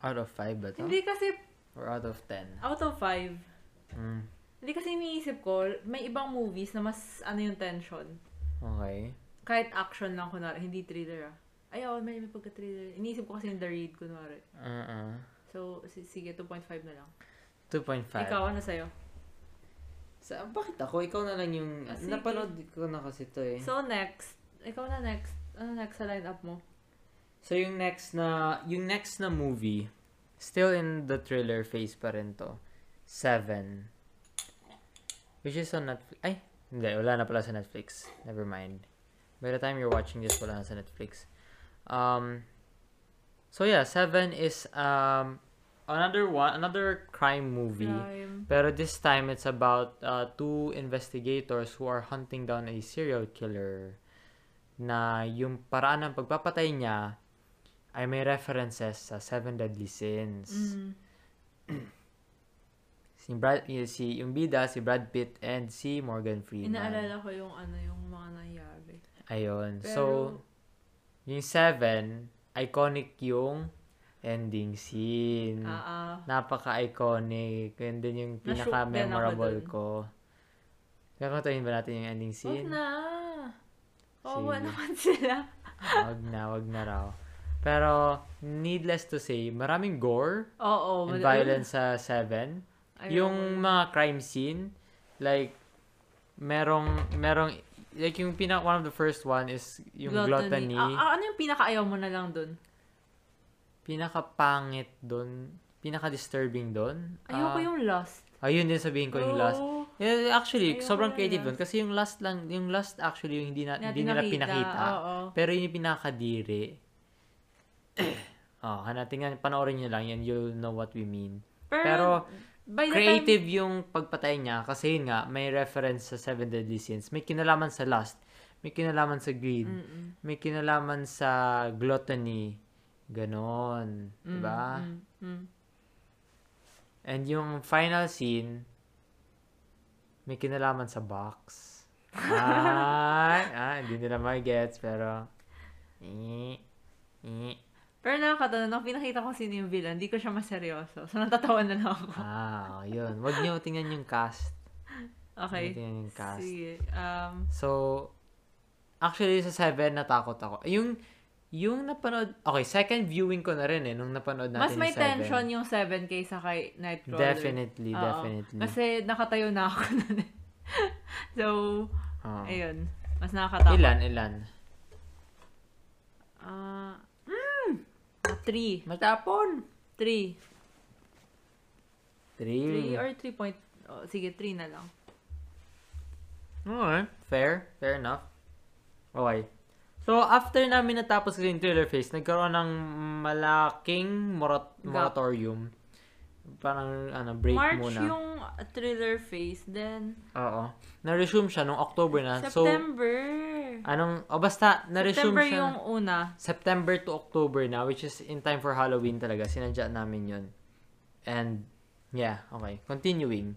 Out of 5 ba to? Hindi kasi Or out of 10? out of 5. Mm. Hindi kasi iniisip ko, may ibang movies na mas ano yung tension. Okay. Kahit action lang, kunwari. Hindi thriller ah. Ay, oh, may, may pagka-thriller. Iniisip ko kasi yung The Raid, kunwari. Uh-uh. So, si- sige, 2.5 na lang. 2.5. Ikaw, ano sa'yo? Sa, bakit ako? Ikaw na lang yung... Ah, sige. napanood ko na kasi to eh. So, next. Ikaw na next. Ano next sa lineup mo? So yung next na yung next na movie, still in the thriller phase pa rin to. Seven. Which is on Netflix. Ay, hindi. Wala na pala sa Netflix. Never mind. By the time you're watching this, wala na sa Netflix. Um, so yeah, Seven is um another one, another crime movie. Crime. Pero this time, it's about uh, two investigators who are hunting down a serial killer na yung paraan ng pagpapatay niya ay may references sa Seven Deadly Sins. Mm. Si Brad, si, yung bida, si Brad Pitt and si Morgan Freeman. Inaalala ko yung ano, yung mga nangyari. Ayun. Pero, so, yung Seven, iconic yung ending scene. ah. Napaka-iconic. Yun din yung pinaka-memorable ko. Kakantayin ba natin yung ending scene? na. Kawawa Sige. naman sila. wag na, wag na raw. Pero, needless to say, maraming gore Oo. and mal- violence sa Seven. Ayoko. Yung mga crime scene, like, merong, merong, like yung pinaka, one of the first one is yung gluttony. Ah, ah, ano yung pinakaayaw mo na lang dun? Pinaka-pangit dun, pinaka-disturbing dun. Ayoko Ah, yung last. Ayun din sabihin ko yung last. Oo. Yeah, actually, Ayoko sobrang creative dun. Kasi yung last lang, yung last actually yung hindi, na, hindi nila nakita, pinakita. Oo. Pero yun yung pinakadiri. Oh, hanating nga, panoorin nyo lang yan, you'll know what we mean. Pero, Pero, by the Creative yung pagpatay niya kasi yun nga, may reference sa Seven Deadly Sins. May kinalaman sa lust, may kinalaman sa greed, time... Mm-mm. may kinalaman sa gluttony. Ganon. Mm, Diba? mm, mm. And yung final scene, may kinalaman sa box. Ay, ah, hindi nila mag-gets, pero... Eh, eh. Pero nakakatawa, nung pinakita ko sino yung villain, hindi ko siya maseryoso. So, natatawa na lang ako. Ah, yun. Wag niyo tingnan yung cast. Okay. Huwag tingnan yung cast. Sige. Um, So, actually sa 7 natakot ako. Yung yung napanood, okay, second viewing ko na rin eh nung napanood natin mas may yung 7. tension yung 7 kaysa kay Nightcrawler. Definitely, Oo. definitely. Kasi nakatayo na ako nun eh. so, Oo. ayun. Mas nakakatakot. Ilan, ilan? Ah, 3. Matapon. 3. 3 3. or 3 point... Oh, sige, 3 na lang. Okay. Fair. Fair enough. Okay. So, after namin natapos yung thriller phase, nagkaroon ng malaking morat- Gap. moratorium. Parang, ano, break March muna. yung thriller phase, then Oo. Na-resume siya nung October na. So, September. anong, o basta, na-resume September siya. yung una. September to October na, which is in time for Halloween talaga. Sinadya namin yun. And, yeah, okay. Continuing.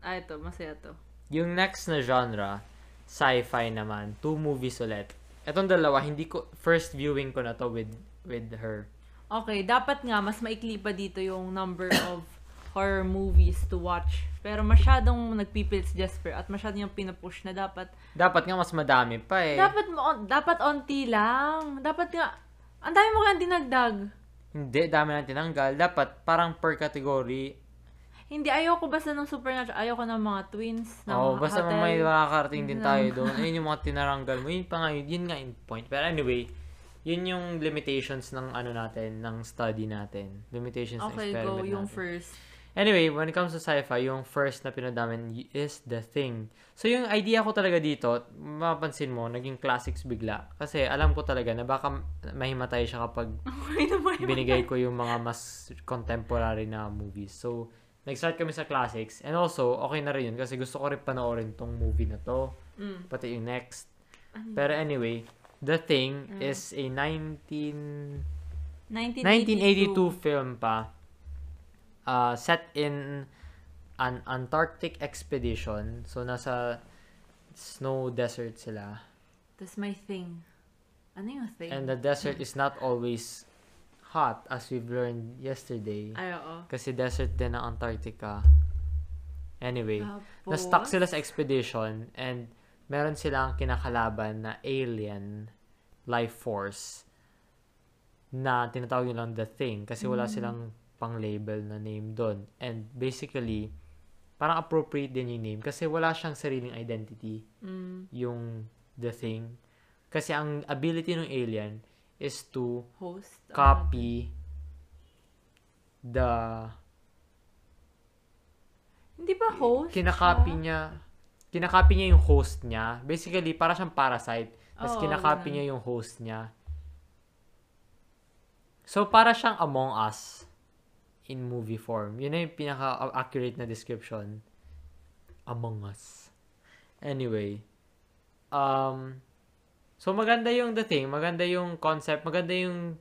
Ah, ito, masaya to. Yung next na genre, sci-fi naman. Two movies ulit. Etong dalawa, hindi ko, first viewing ko na to with, with her. Okay, dapat nga, mas maikli pa dito yung number of horror movies to watch. Pero masyadong nagpipil si Jasper at masyadong yung pinupush na dapat Dapat nga mas madami pa eh. Dapat mo, dapat onti lang. Dapat nga, ang dami mo kaya dinagdag. Hindi, dami na tinanggal. Dapat parang per category. Hindi, ayoko basta ng supernatural. Ayoko ng mga twins. Ng Oo, basta hotel. may makakarating din tayo doon. Ayun yung mga tinaranggal mo. Yun pa nga yun. Yun nga yung point. Pero anyway, yun yung limitations ng ano natin, ng study natin. Limitations ng Okay, experiment go. Yung natin. first. Anyway, when it comes to sci-fi, yung first na y- is The Thing. So, yung idea ko talaga dito, mapapansin mo, naging classics bigla. Kasi alam ko talaga na baka mahimatay siya kapag Okay binigay ko yung mga mas contemporary na movies. So, nag-start kami sa classics. And also, okay na rin yun kasi gusto ko rin panoorin tong movie na to. Mm. Pati yung next. Ano? Pero anyway, The Thing Mm. is a 19... 1982. 1982 film pa. Uh, set in an Antarctic expedition. So, nasa snow desert sila. That's my thing. Ano yung thing? And the desert is not always hot as we've learned yesterday. Ay, oo. Kasi desert din ang Antarctica. Anyway, Tapos, na-stuck sila sa expedition and meron silang kinakalaban na alien life force na tinatawag nilang The Thing kasi wala Mm. silang pang-label na name doon. And basically, parang appropriate din yung name kasi wala siyang sariling identity Mm, yung The Thing. Kasi ang ability ng alien is to host. ano, copy the Hindi ba host? kinakopy siya? niya kinakopy niya yung host niya. Basically, para siyang parasite. Tapos Oo, kinakopy ganun. niya yung host niya. So, para siyang Among Us in movie form. Yun na yung pinaka-accurate na description. Among Us. Anyway. Um, so, maganda yung the thing. Maganda yung concept. Maganda yung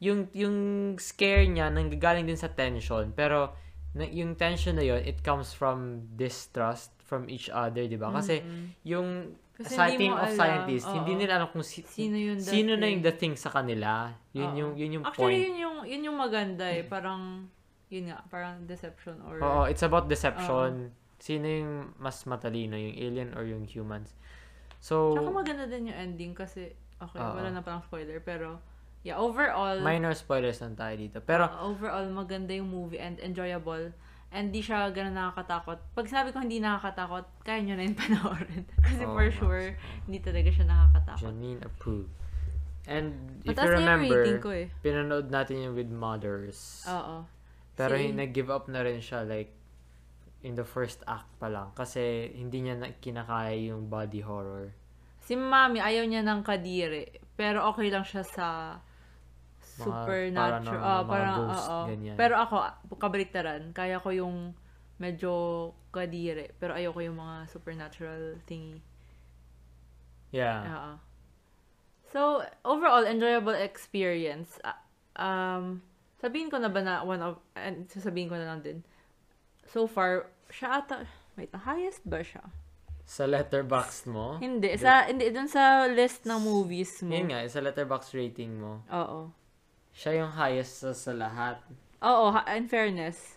yung yung scare niya nanggagaling din sa tension. Pero, yung tension na yun, it comes from distrust from each other, di ba? Kasi, Mm-mm. yung Kasi sa team of alam. scientists, Oo. hindi nila alam kung si- Sino yun sino na yung the thing sa kanila. Yun Oo. yung yun yung Actually, point. yun yung, yun yung maganda eh. Parang, yun nga, parang deception or... Oo, it's about deception. Sino yung mas matalino, yung alien or yung humans? So, Tsaka maganda din yung ending kasi, okay, Oo. wala na parang spoiler, pero, yeah, overall, minor spoilers lang tayo dito. Pero, uh, overall, maganda yung movie and enjoyable. And di siya ganun nakakatakot. Pag sinabi ko hindi nakakatakot, kaya nyo na yung panoorin. Kasi Oo, for nga. sure, hindi talaga siya nakakatakot. Janine approved. And if you remember, ko eh. pinanood natin yung with mothers. Oo. Pero Si- nag-give up na rin siya like in the first act pa lang kasi hindi niya na kinakaya yung body horror. Si Mami, ayaw niya ng kadiri. Pero okay lang siya sa supernatural. paranormal, ah, mga parang, ghost, oo. ganyan. Pero ako, kabaliktaran. Kaya ko yung medyo kadiri. Pero ayoko yung mga supernatural thingy. Yeah. Oo. So, overall, enjoyable experience. Ah, um, sabihin ko na ba na one of, and sasabihin ko na lang din. So far, siya ata, wait, the highest ba siya? Sa letterbox mo? Hindi, sa, hindi, dun sa list ng movies mo. Yun nga, sa letterbox rating mo. Oo. Siya yung highest sa, sa lahat. Oo, in fairness,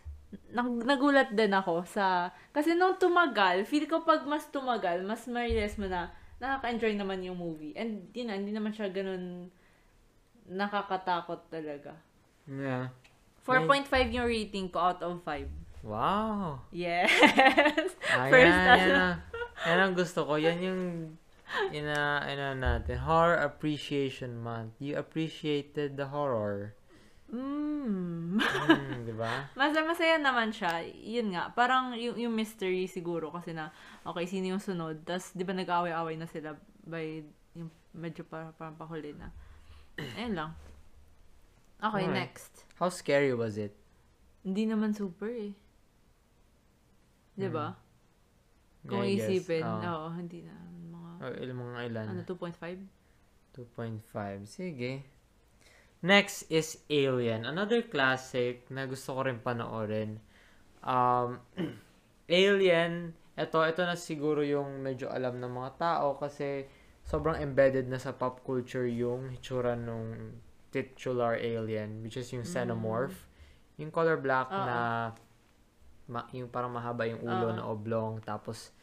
nag- nagulat din ako sa, kasi nung tumagal, feel ko pag mas tumagal, mas ma-realize mo na, nakaka-enjoy naman yung movie. And, yun na, hindi naman siya ganun nakakatakot talaga. Yeah. 4.5 yung rating ko out of 5. Wow. Yes! Ayan, First, yan, ang, yan ang gusto ko. Yan yung ina, ano natin. Horror Appreciation Month. You appreciated the horror. Mm. Hmm, di ba? Mas masaya naman siya. Yun nga, parang yung, yung mystery siguro kasi na, okay, sino yung sunod? Tapos, di ba nag-away-away na sila by yung medyo parang, parang pahuli na. Ayun lang. Okay, Alright. next. How scary was it? Hindi naman super eh. Di ba? Kung Hmm. Yeah, isipin, Oo. oo, hindi na. Mga, Oh, ilang mga ilan? ano, 2.5? 2.5. Sige. Next is Alien. Another classic na gusto ko rin panoorin. Um, Alien, ito, ito na siguro yung medyo alam ng mga tao kasi sobrang embedded na sa pop culture yung hitsura nung titular alien, which is yung xenomorph. Yung color black Oo. na ma- yung parang mahaba yung ulo Oo. na oblong, tapos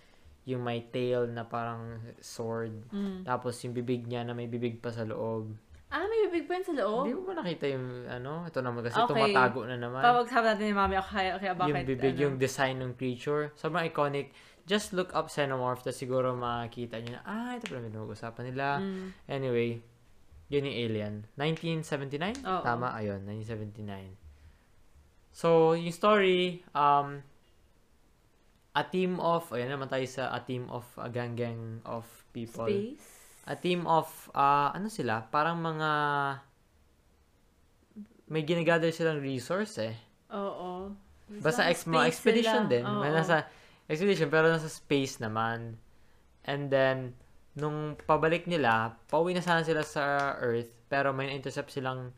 yung may tail na parang sword. Mm. Tapos yung bibig niya na may bibig pa sa loob. Ah, may bibig pa yun sa loob? Hindi mo ba nakita yung ano? Ito naman kasi Okay. tumatago na naman. Pawagsabi natin ni Mami, okay, okay, bakit? yung bibig, ano? yung design ng creature. Sobrang iconic. Just look up Xenomorph tapos siguro makikita nyo na, ah, ito pala yung usapan nila. Mm. Anyway, yun yung Alien. 1979? Oo. Tama? Ayun, 1979. So, yung story, um, a team of, ayan naman tayo sa a team of, a gang-gang of people. Space? A team of, ah, ano sila? Parang mga, may ginagather silang resource eh. Oo. Basta ex, mga expedition sila. din. Oo. May nasa expedition pero nasa space naman. And then, nung pabalik nila, pauwi na sana sila sa Earth pero may intercept silang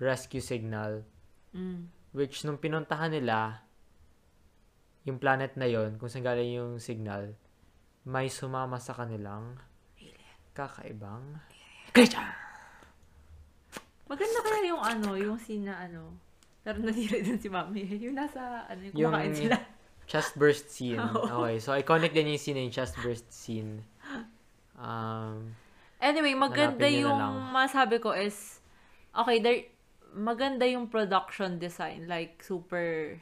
rescue signal Mm. which nung pinuntahan nila yung planet na yon kung saan galing yung signal may sumama sa kanilang kakaibang creature. Maganda kaya yung ano, yung scene na ano. Pero natira din si Mami. Yung nasa, ano, yung Yung- kumakain sila. Chest burst scene. Oo. Okay, so iconic din yung scene yung chest burst scene. Um, Anyway, maganda na yung masabi ko is, okay, there, maganda yung production design. Like, super,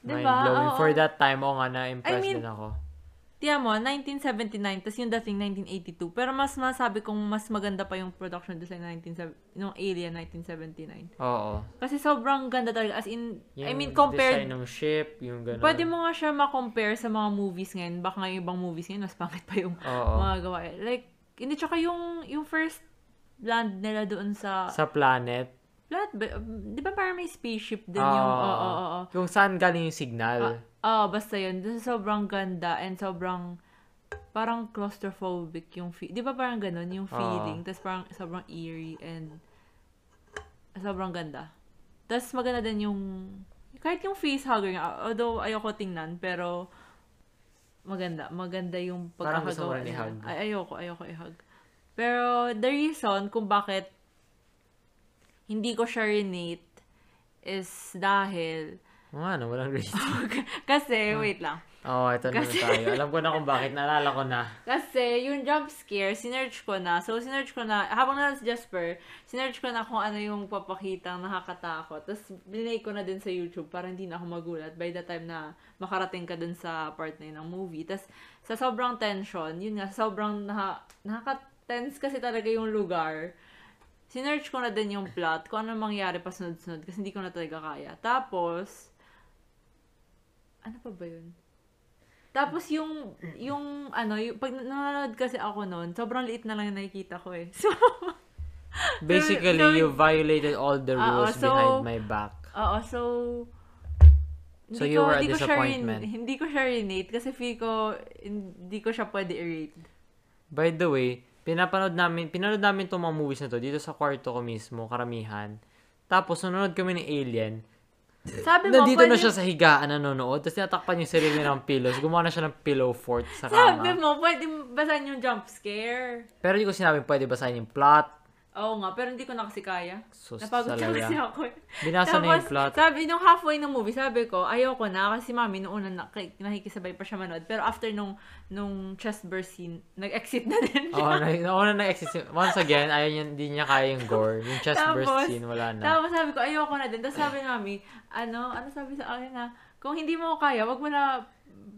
diba? mind-blowing. Oo. For that time, oo nga, na-impress I mean, din ako. Tiyan mo, 1979, tapos yung dating 1982. Pero mas masabi kong mas maganda pa yung production design ng 19, nung Alien 1979. Oo. Kasi sobrang ganda talaga. As in, Yung I mean, design compared, ng ship, yung gano'n. pwede mo nga siya ma-compare sa mga movies ngayon. Baka nga yung ibang movies ngayon, mas pangit pa yung Oo. mga gawa. Like, hindi, tsaka yung, yung first land nila doon sa, Sa planet. Lahat ba? Di ba parang may spaceship din Oo. yung... Oo, oo, oo. Kung saan galing yung signal. Ah, basta yun. Sobrang ganda and sobrang parang claustrophobic yung fe- Di ba parang ganun yung Oo. feeling? Tapos parang sobrang eerie and sobrang ganda. Tapos maganda din yung kahit yung face hugger nga, although ayoko tingnan, pero maganda. Maganda yung pagkakagawa i-hug. Ay, ayoko, ayoko i-hug. Pero the reason kung bakit hindi ko siya renate is dahil Oo nga, no, walang reason. kasi, wait lang. Oo, oh, ito Kasi- naman tayo. Alam ko na kung bakit. Naalala ko na. Kasi, yung jump scare, sinerch ko na. So, sinerch ko na, habang nasa si Jasper, sinerch ko na kung ano yung papakitang nakakatakot. Tapos, binay ko na din sa YouTube para hindi na ako magulat by the time na makarating ka dun sa part na yun ng movie. Tapos, sa sobrang tension, yun nga, sobrang naka, nakaka-tense kasi talaga yung lugar. Sinerch ko na din yung plot, kung ano mangyari pa sunod-sunod kasi hindi ko na talaga kaya. Tapos, ano pa ba yun? Tapos yung, yung, ano, yung, pag nanonood kasi ako noon, sobrang liit na lang yung nakikita ko eh. So, Basically, so- you violated all the rules so- behind my back. oo, so, So, hindi you ko, were a hindi ko siya disappointment. hindi ko siya renate kasi feel ko, hindi ko siya pwede i-rate. By the way, pinapanood namin, pinanood namin itong mga movies na to dito sa kwarto ko mismo, karamihan. Tapos, nanonood kami ng Alien. Sabi mo, Nandito pwede, na siya sa higaan nanonood. Tapos, tinatakpan yung sarili ng pillows. Gumawa na siya ng pillow fort sa kama. sabi mo, pwede basahin yung jump scare. Pero hindi ko sinabing pwede basahin yung plot. Oo nga, pero hindi ko na kasi kaya. Sus, Napagod na kasi ako. Binasa na yung Tapos, plot. sabi, nung halfway ng movie, sabi ko, ayoko na, kasi mami, una, na, nakikisabay pa siya manood. Pero after nung, nung chest burst scene, nag-exit na din siya. Oo, na, nauna na exist. Once again, ayaw niya, hindi niya kaya yung gore. Yung chest burst Tapos, scene, wala na. Tapos sabi ko, ayoko na din. Tapos sabi ni mami, ano, ano sabi sa akin na, kung hindi mo kaya, wag mo na,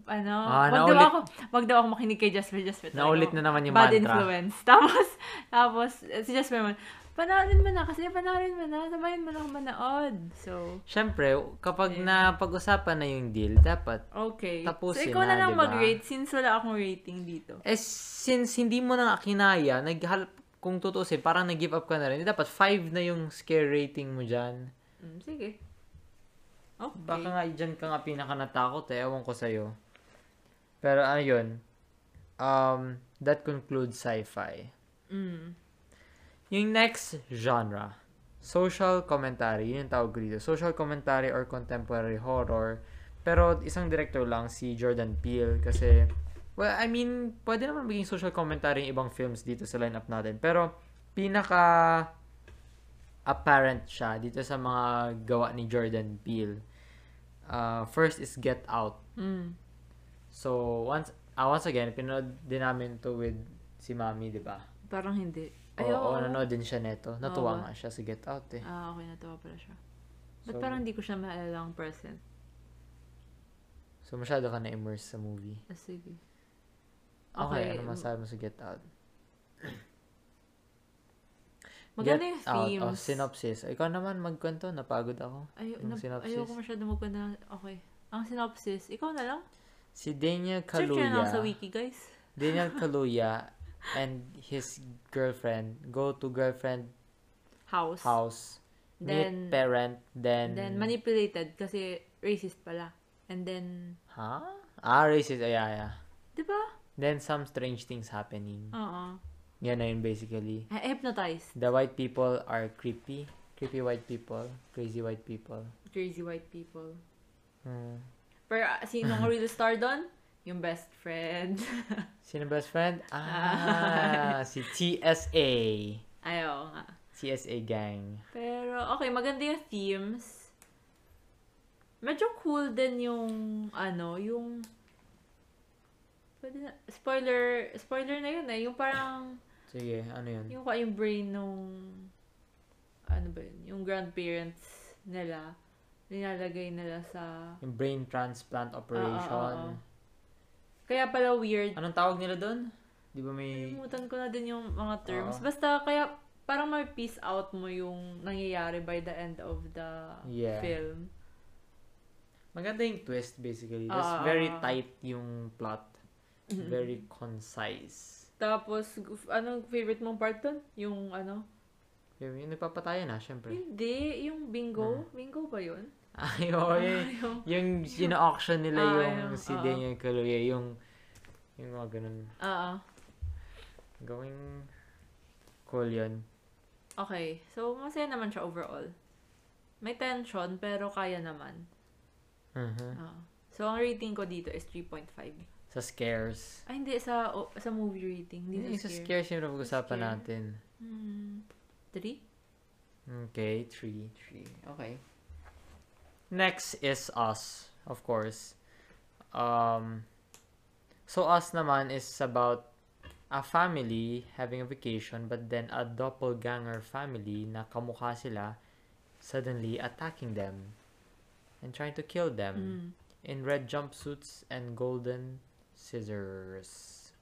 ano, Ah, wag daw naulit. ako, wag daw ako makinig kay Jasper, Jasper. Naulit ako. na naman yung Bad mantra. influence. Tapos, tapos, eh, si Jasper naman, panoorin mo na, kasi panoorin mo na, sabayin mo na ako manood. So, Siyempre, kapag Yeah. na pag-usapan na yung deal, dapat okay. Tapusin so, ikaw na, na, lang di ba? mag-rate since wala akong rating dito. Eh, since hindi mo na kinaya, naghal kung tutusin, parang nag-give up ka na rin. Dapat 5 na yung scare rating mo dyan. Mm, sige. Okay. Baka nga dyan ka nga pinaka natakot eh. Ewan ko sa'yo. Pero ano yun? Um, that concludes sci-fi. Mm. Yung next genre, social commentary. Yun yung tawag dito. Social commentary or contemporary horror. Pero isang director lang, si Jordan Peele. Kasi, well, I mean, pwede naman maging social commentary yung ibang films dito sa lineup natin. Pero, pinaka apparent siya dito sa mga gawa ni Jordan Peele. Uh, first is Get Out. Mm. So, once, ah, once again, pinanood din namin to with si Mami, di ba? Parang hindi. Oo, Ayoko. oo, nanood din siya neto. Natuwa Oo. nga siya sa Get Out eh. Ah, okay, natawa pala siya. Ba't So- parang hindi ko siya maalala ang present? So, masyado ka na-immerse sa movie. Ah, sige. Okay, ano masabi mo sa Get Out? Maganda yung Out, themes. oh, synopsis. Ikaw naman magkwento, napagod ako. Ay, yung na, synopsis. ayoko masyado maganda. Okay. Ang synopsis, ikaw na lang. Si Daniel nyo na lang sa Kaluuya, wiki, guys. Daniel Kaluuya and his girlfriend go to girlfriend House. house, Then- meet parent, then... Then, manipulated kasi racist pala. And then, Huh? Ah, racist. Ah, yeah, yeah. di ba? Then some strange things happening. Oo. Yan na yun basically. Hypnotized. The white people are creepy. Creepy white people. Crazy white people. Crazy white people. Hmm. Pero, ah, sinong real star doon? yung best friend. Sino best friend? Ah, si TSA. Ayaw nga. TSA gang. Pero, okay, maganda yung themes. Medyo cool din yung, ano, yung, pwede na, spoiler, spoiler na yun eh. Yung parang, Sige, ano yun? yung, yung brain nung, ano ba yun, yung grandparents nila, nilalagay nila sa, Yung brain transplant operation. Oo, oo, oo. kaya pala weird. Anong tawag nila doon? Di ba may... Kalimutan ko na din yung mga terms. Oo. Basta, kaya, parang may piece out mo yung nangyayari by the end of the Yeah. film. Maganda yung twist basically. That's very tight yung plot. Mhm. Very concise. Tapos, anong favorite mong part dun? Yung ano? Yung, yung nagpapatayan na, syempre. Hindi, yung bingo. Bingo ba yun? Ay, oo, yun. yung, Yung sino-auction nila Ah, yung yung- si oo. Daniel Kaluuya, yung yung mga ganun. ah, Gawing cool yun. okay. So, masaya naman siya overall. May tension, pero kaya naman. Ah. So, ang rating ko dito is 3.5. Sa scares. Ay, hindi. Sa, o- sa movie rating. Hindi Yung sa sa scare. scares yung napag-usapan natin. Hmm. 3? Okay, three. Three. Okay. Next is Us, of course. Um, so Us naman is about a family having a vacation but then a doppelganger family na kamukha sila suddenly attacking them and trying to kill them Mm. in red jumpsuits and golden scissors.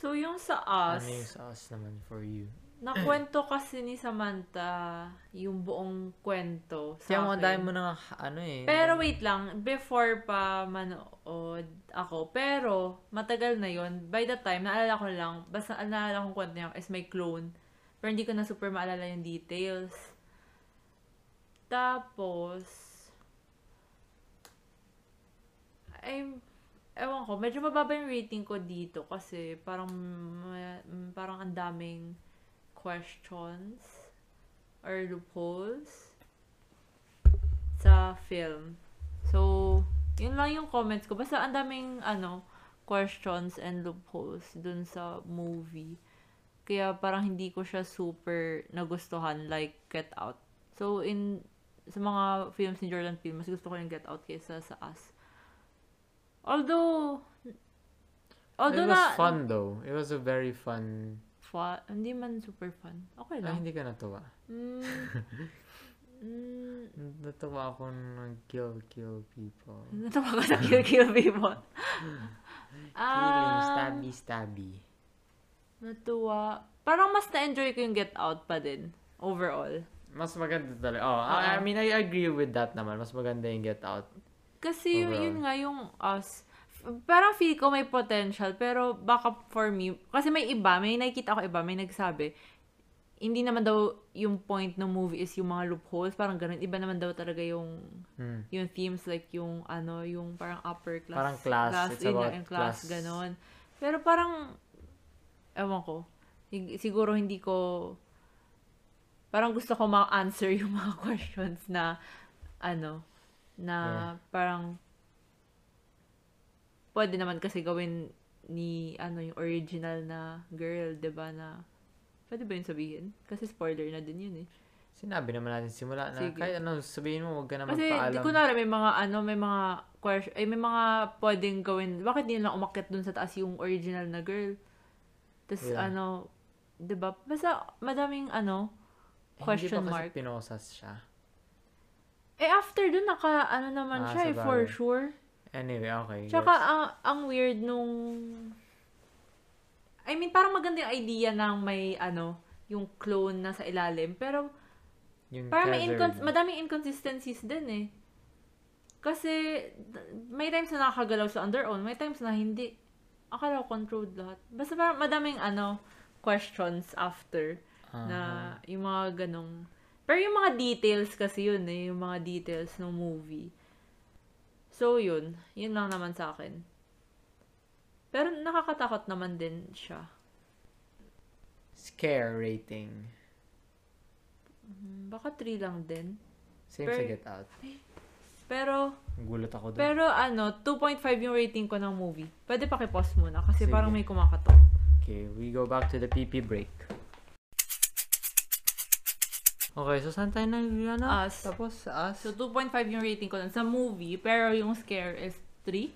So, yung sa Us, Ano yung sa Us naman for you? Nakwento kasi ni Samantha yung buong kwento sa Kaya mo, akin. dahil mo na ano eh. Pero wait lang, before pa manood ako, pero matagal na yon By the time, naalala ko lang, basta naalala kong kwento niya is may clone. Pero hindi ko na super maalala yung details. Tapos, ay, ewan ko, medyo mababa yung rating ko dito kasi parang, parang ang daming questions or loopholes sa film. So, yun lang yung comments ko. Basta ang daming, ano, questions and loopholes dun sa movie. Kaya parang hindi ko siya super nagustuhan like Get Out. So, in sa mga films ni Jordan Peele, mas gusto ko yung Get Out kaysa sa Us. Although, although it was na, fun though. It was a very fun. Fa- hindi man super fun. Okay Ay, lang. hindi ka natuwa. Mm, mm, Natuwa ako ng kill, kill people. natawa ko sa Kill Kill People. Killing, Ah, stabby, stabby. Natuwa. Parang mas na-enjoy ko yung Get Out pa din. Overall. Mas maganda talaga. Oh, I, I mean, I agree with that naman. Mas maganda yung Get Out. Kasi yun, Overall. yun nga yung us. Parang feel ko may potential, pero baka for me, kasi may iba, may nakikita ko iba, may nagsabi, hindi naman daw yung point ng movie is yung mga loopholes, parang ganun. Iba naman daw talaga yung Hmm. yung themes like yung ano, yung parang upper class. Parang class. It's yun about yung class, class. ganon. Pero parang, ewan ko, Sig- siguro hindi ko, parang gusto ko ma-answer yung mga questions na, ano, na parang, pwede naman kasi gawin ni, ano, yung original na girl, 'di ba na, pwede ba yun sabihin? Kasi spoiler na din yun eh. Sinabi naman natin simula na Sige. kahit ano sabihin mo, huwag ka na Kasi, di magpaalam. ko na may mga, ano, may mga question, ay, may mga pwedeng gawin. Bakit di lang umakyat dun sa taas yung original na girl? Tapos, Yeah. ano, di ba? Basta, madaming, ano, Eh, question hindi pa mark. pinosas siya. Eh, after dun, naka, ano naman Ah, siya, eh, for sure. Anyway, okay. Tsaka, gets. ang, ang weird nung, I mean, parang maganda yung idea ng may, ano, yung clone na sa ilalim. Pero, yung Parang may incons- madaming inconsistencies din eh. Kasi, may times na nakakagalaw sa on their own, may times na hindi. Akala ko controlled lahat. Basta parang madaming ano, questions after na Aha. yung mga ganong. Pero yung mga details kasi yun eh, yung mga details ng movie. So yun, yun lang naman sa akin. Pero nakakatakot naman din siya. Scare rating. Mm, Baka 3 lang din. Same sa Pero- Get Out. Pero, Gulat ako doon. pero ano, 2.5 yung rating ko ng movie. Pwede paki-pause muna kasi Sige. parang may kumakatok. Okay, we go back to the PP break. Okay, so saan tayo na ano? Us. Tapos, us. So, 2.5 yung rating ko nun sa movie, pero yung scare is 3.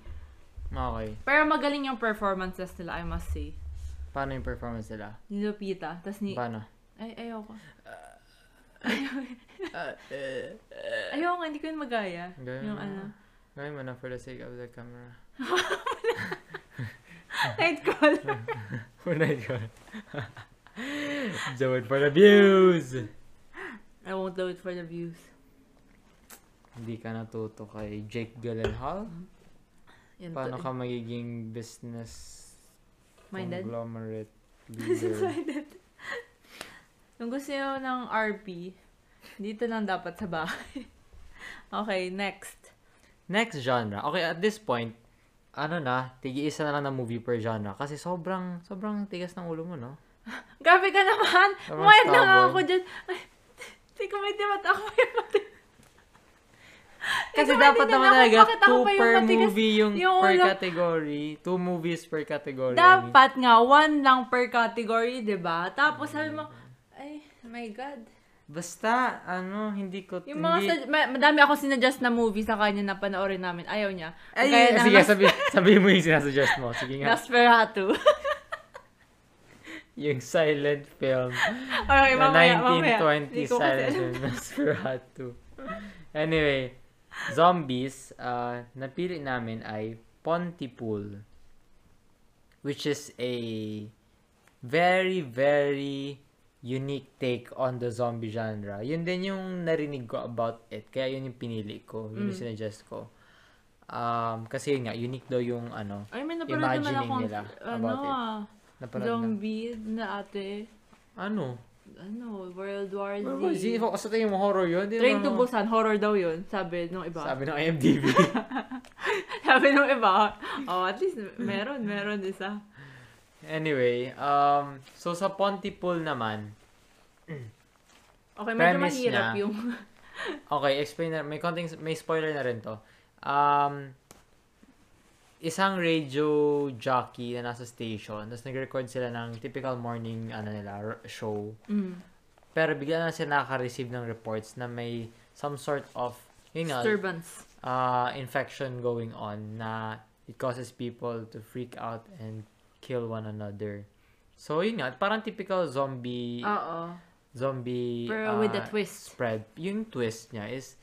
Okay. Pero magaling yung performances nila, I must say. Paano yung performance nila? Ni Lupita, tas ni... Paano? Ay, ayoko. Uh, Ayoko, hindi ko yun magaya. Gaya yung mo. ano. Gawin mo na for the sake of the camera. Night call. For night call. Do it for the views! I won't do it for the views. Hindi ka natuto kay Jake Gyllenhaal? Yan Paano to. ka magiging business Minded? conglomerate leader? minded. Kung gusto nyo ng RP, dito lang dapat sa bahay. okay, next. Next genre. Okay, at this point, ano na, tigi-isa na lang na movie per genre. Kasi sobrang, sobrang tigas ng ulo mo, no? Grabe ka naman! Mayad na nga ako dyan. Ay, Hindi ko maintindihan ako yung matigas. Kasi dapat naman ako, talaga ako two per matigas? movie yung, Yung per ulo- category. Two movies per category. Dapat nga, one lang per category, di ba? Tapos sabi mo, ay, my God. Basta, ano, hindi ko... Yung mga, hindi, sa, ma- madami akong sinadjust na movie sa kanya na panoorin namin. Ayaw niya. Ay, Kaya na sige, mas- sabi, sabi mo yung sinasuggest mo. Sige nga. Nosferatu. Yung silent film. okay, na mamaya, mamaya. 1920 Hindi ko kasi silent film Nosferatu. Anyway, zombies, uh, napili namin ay Pontypool. Which is a very, very unique take on the zombie genre. Yun din yung narinig ko about it. Kaya yun yung pinili ko. Yun yung Mm. sinuggest ko. Um, kasi yun nga, unique daw yung ano, Ay, may napanood naman Imagining akong, nila ano about it. Napanood na. zombie na ate, Ano? ano, World War Z. Ano ba? Sino ko sa tingin mo horror yun? Di Train to naman- Busan, horror daw yun, sabi nung iba. Sabi Sabi, ng IMDb. nung iba, oh, at least meron, meron isa. anyway, um, so sa Pontypool naman, Okay, medyo mahirap niya. yung, okay, explain na, may konting, may spoiler na rin to. Um, isang radio jockey na nasa station, tapos nag-record sila ng typical morning, ano nila, r- show. mm, Pero bigla na sila nakaka-receive ng reports na may some sort of, yun nga, disturbance. uh, infection going on na it causes people to freak out and kill one another. So, yun nga, parang typical zombie, Oo. zombie Pero with uh, a twist. spread. Yung twist niya is,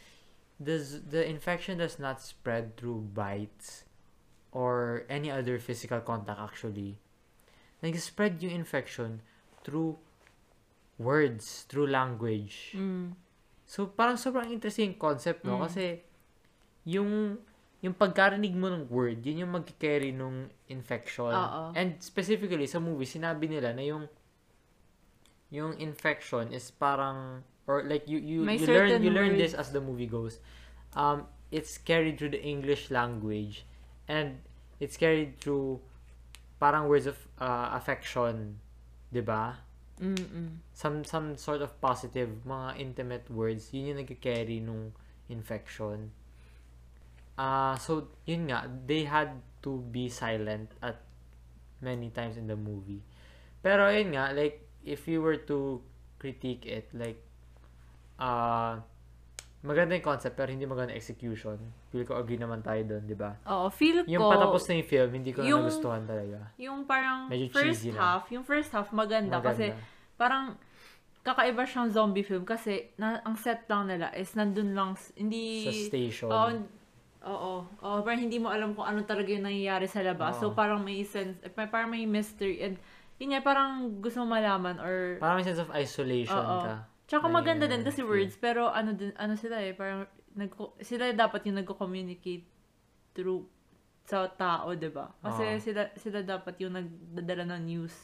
the, the infection does not spread through bites or any other physical contact actually. Nag-spread yung infection through words, through language. Mm. So, parang sobrang interesting concept, no? Mm. Kasi, yung, yung pagkarinig mo ng word, yun yung mag-carry nung infection. Oo. And specifically, sa movie, sinabi nila na yung, yung infection is parang, or like, you, you, May you learn, you learn this words. as the movie goes. Um, it's carried through the English language. And, it's carried through, parang words of uh, affection. 'di ba? Mm-mm. some some sort of positive mga intimate words yun yung nagka-carry nung infection ah so yun nga they had to be silent at many times in the movie pero yun nga like if you were to critique it like ah maganda yung concept pero hindi maganda execution feel ko agree naman tayo doon di ba Oo, feel yung ko, patapos na yung film hindi ko na yung- nagustuhan talaga yung parang Medyo first cheesy na. half, yung first half maganda, kasi parang kakaiba siyang zombie film kasi na, ang set lang nila is nandun lang, hindi... sa station Oo, oo, oo, parang hindi mo alam kung ano talaga yung nangyayari sa labas. So, Oo. parang may sense, eh, pa- parang may mystery. And, yun nga, parang gusto mo malaman or... parang may sense of isolation Oo. ka Tsaka na maganda yung din kasi words, pero ano din, ano sila eh, parang, nag, sila dapat yung nagko-communicate through sa tao, 'di ba? Kasi Oo. sila sila dapat yung nagdadala ng news.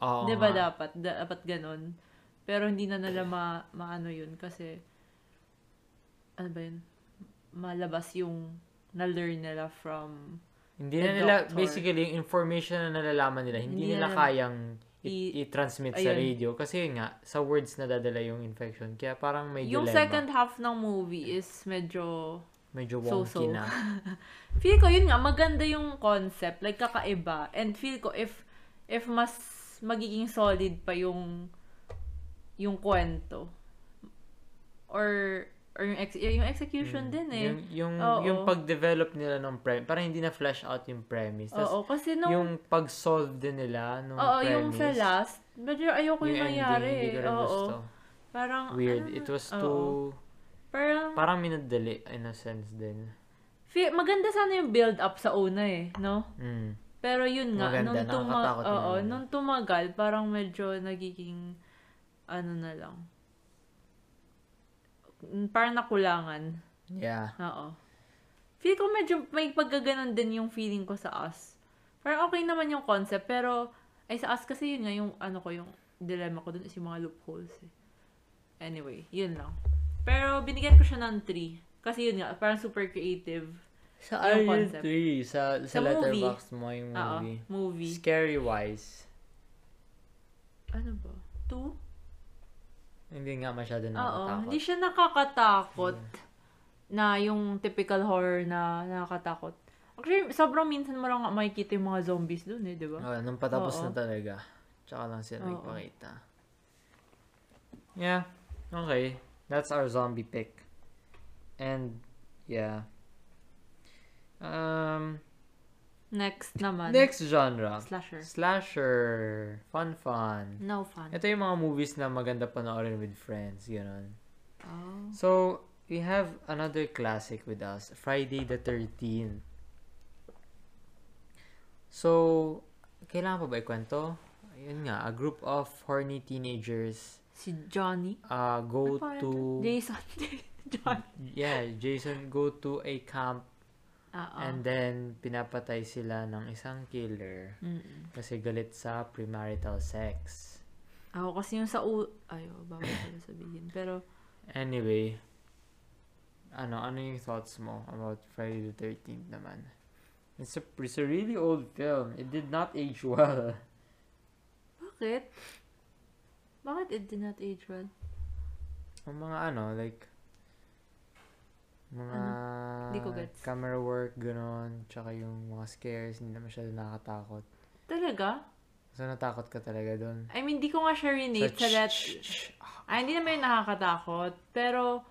Oo 'Di ba dapat dapat ganun. Pero hindi na nila ma, maano yun kasi ano ba yun? Malabas yung na-learn nila from Hindi na nila, doctor. basically, yung information na nalalaman nila, hindi, Hindi nila na- kayang i- i-transmit sa ayun. radio. Kasi yun nga, sa words na dadala yung infection. Kaya parang may yung dilemma. second half ng movie is medyo medyo wonky So-so. na. Feel ko yun nga maganda yung concept, like kakaiba. And feel ko if if mas magiging solid pa yung yung kwento or or yung ex, yung execution din eh. Yung, yung, Oo. yung pag-develop nila ng premise, parang hindi na flesh out yung premise. Oo, kasi nung yung pag-solve din nila nung Oo, premise. yung sa last, medyo ayoko yung, yung nangyari. ending, hindi ko rin Oo. gusto. Parang Weird. ano, It was oo. too, Parang parang minadali in a sense din. feel, maganda sana yung build up sa una eh, no? Mm. Pero yun nga, Maganda, nung, tuma- oo, nung tumagal, parang medyo nagiging, ano na lang, Mm, parang nakulangan. Yeah. Oo. Feel ko medyo may pagkaganon din yung feeling ko sa Us. Parang okay naman yung concept, pero, ay sa Us kasi yun nga, yung ano ko, yung dilemma ko dun is yung mga loopholes eh. Anyway, yun lang. Pero binigyan ko siya ng 3. Kasi yun nga, parang super creative. Sa Yung concept. 3, sa, sa, Sa movie. letterbox mo yung Oo, movie. movie. Scary-wise, Ano ba? 2? Hindi nga masyado Oo, nakakatakot. hindi siya nakakatakot na yung typical horror na nakakatakot. Actually, sobrang minsan mo lang makikita yung mga zombies dun eh, di ba? Oo, nung patapos Oo. na talaga. Tsaka lang sila Oo. nagpakita. Yeah. Okay. That's our zombie pick. And, yeah. Um, Next naman. next genre. Slasher. Slasher. Fun, fun. No fun. Ito yung mga movies na maganda panoorin with friends. Ganun. Oh. So, we have another classic with us. Friday the 13th. So, kailangan pa ba ikwento? Ayun nga, a group of horny teenagers Si Johnny. uh, go Ano to? Jason. Johnny. yeah, Jason go to a camp Oo. and then pinapatay sila ng isang killer Mm-mm. kasi galit sa premarital sex. Ako kasi yung sa u... Ayaw, bawal pala sabihin. Pero, Anyway, ano, ano yung thoughts mo about Friday the 13th naman? It's a, it's a really old film. It did not age well. bakit? Bakit it did not age well? Ang mga ano, like, mga Ano? Di ko gets. camera work, gano'n, tsaka yung mga scares, hindi na masyado nakakatakot. Talaga? So, natakot ka talaga doon. I mean, di ko nga siya relate sa that... Ay, hindi naman yung nakakatakot. Pero,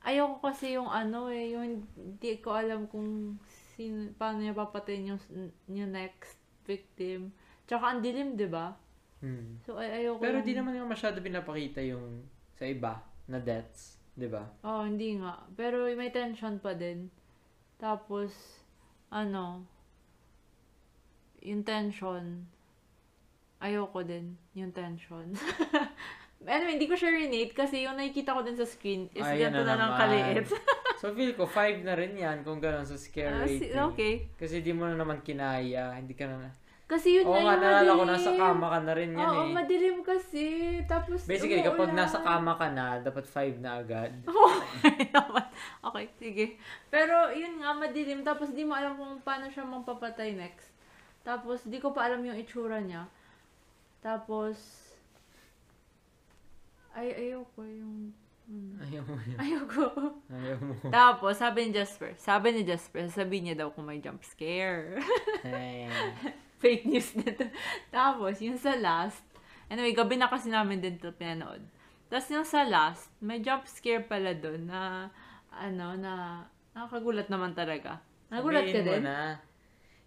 ayoko kasi yung ano eh, yung hindi ko alam kung sino, paano niya papatayin yung, yung next victim. Tsaka ang dilim, di ba? Hmm. So, ay, ayoko Pero lang- di naman yung masyado pinapakita yung sa iba na deaths, di ba? Oh, hindi nga. Pero may tension pa din. Tapos, ano, yung tension, ayoko din, yung tension. anyway, hindi ko siya relate kasi yung nakikita ko din sa screen is Ayan ganito na na lang kaliit. So, feel ko, 5 na rin yan kung gano'n sa Ah, scare si- rating. okay. Kasi di mo na naman kinaya, hindi ka na... Kasi yun Oo nga nga, yung naalala ko, madilim. nasa kama ka na rin yan Oo, eh. madilim kasi. Tapos, Basically, kapag umuulan. nasa kama ka na, dapat 5 na agad. Okay sige. Pero, yun nga, madilim. Tapos, di mo alam kung paano siya mapapatay next. Tapos, di ko pa alam yung itsura niya. Tapos, ay, ayoko yung... ano. Ayaw mo yun. Ayoko. Ayaw mo. Tapos, sabi ni Jasper, sabi ni Jasper, sabi niya daw kung may jump scare. Ay. Fake news nito. Tapos, yung sa last, anyway, gabi na kasi namin din ito pinanood. Tapos yung sa last, may jump scare pala doon na, ano, na, nakakagulat naman talaga. Nagulat ka din? na.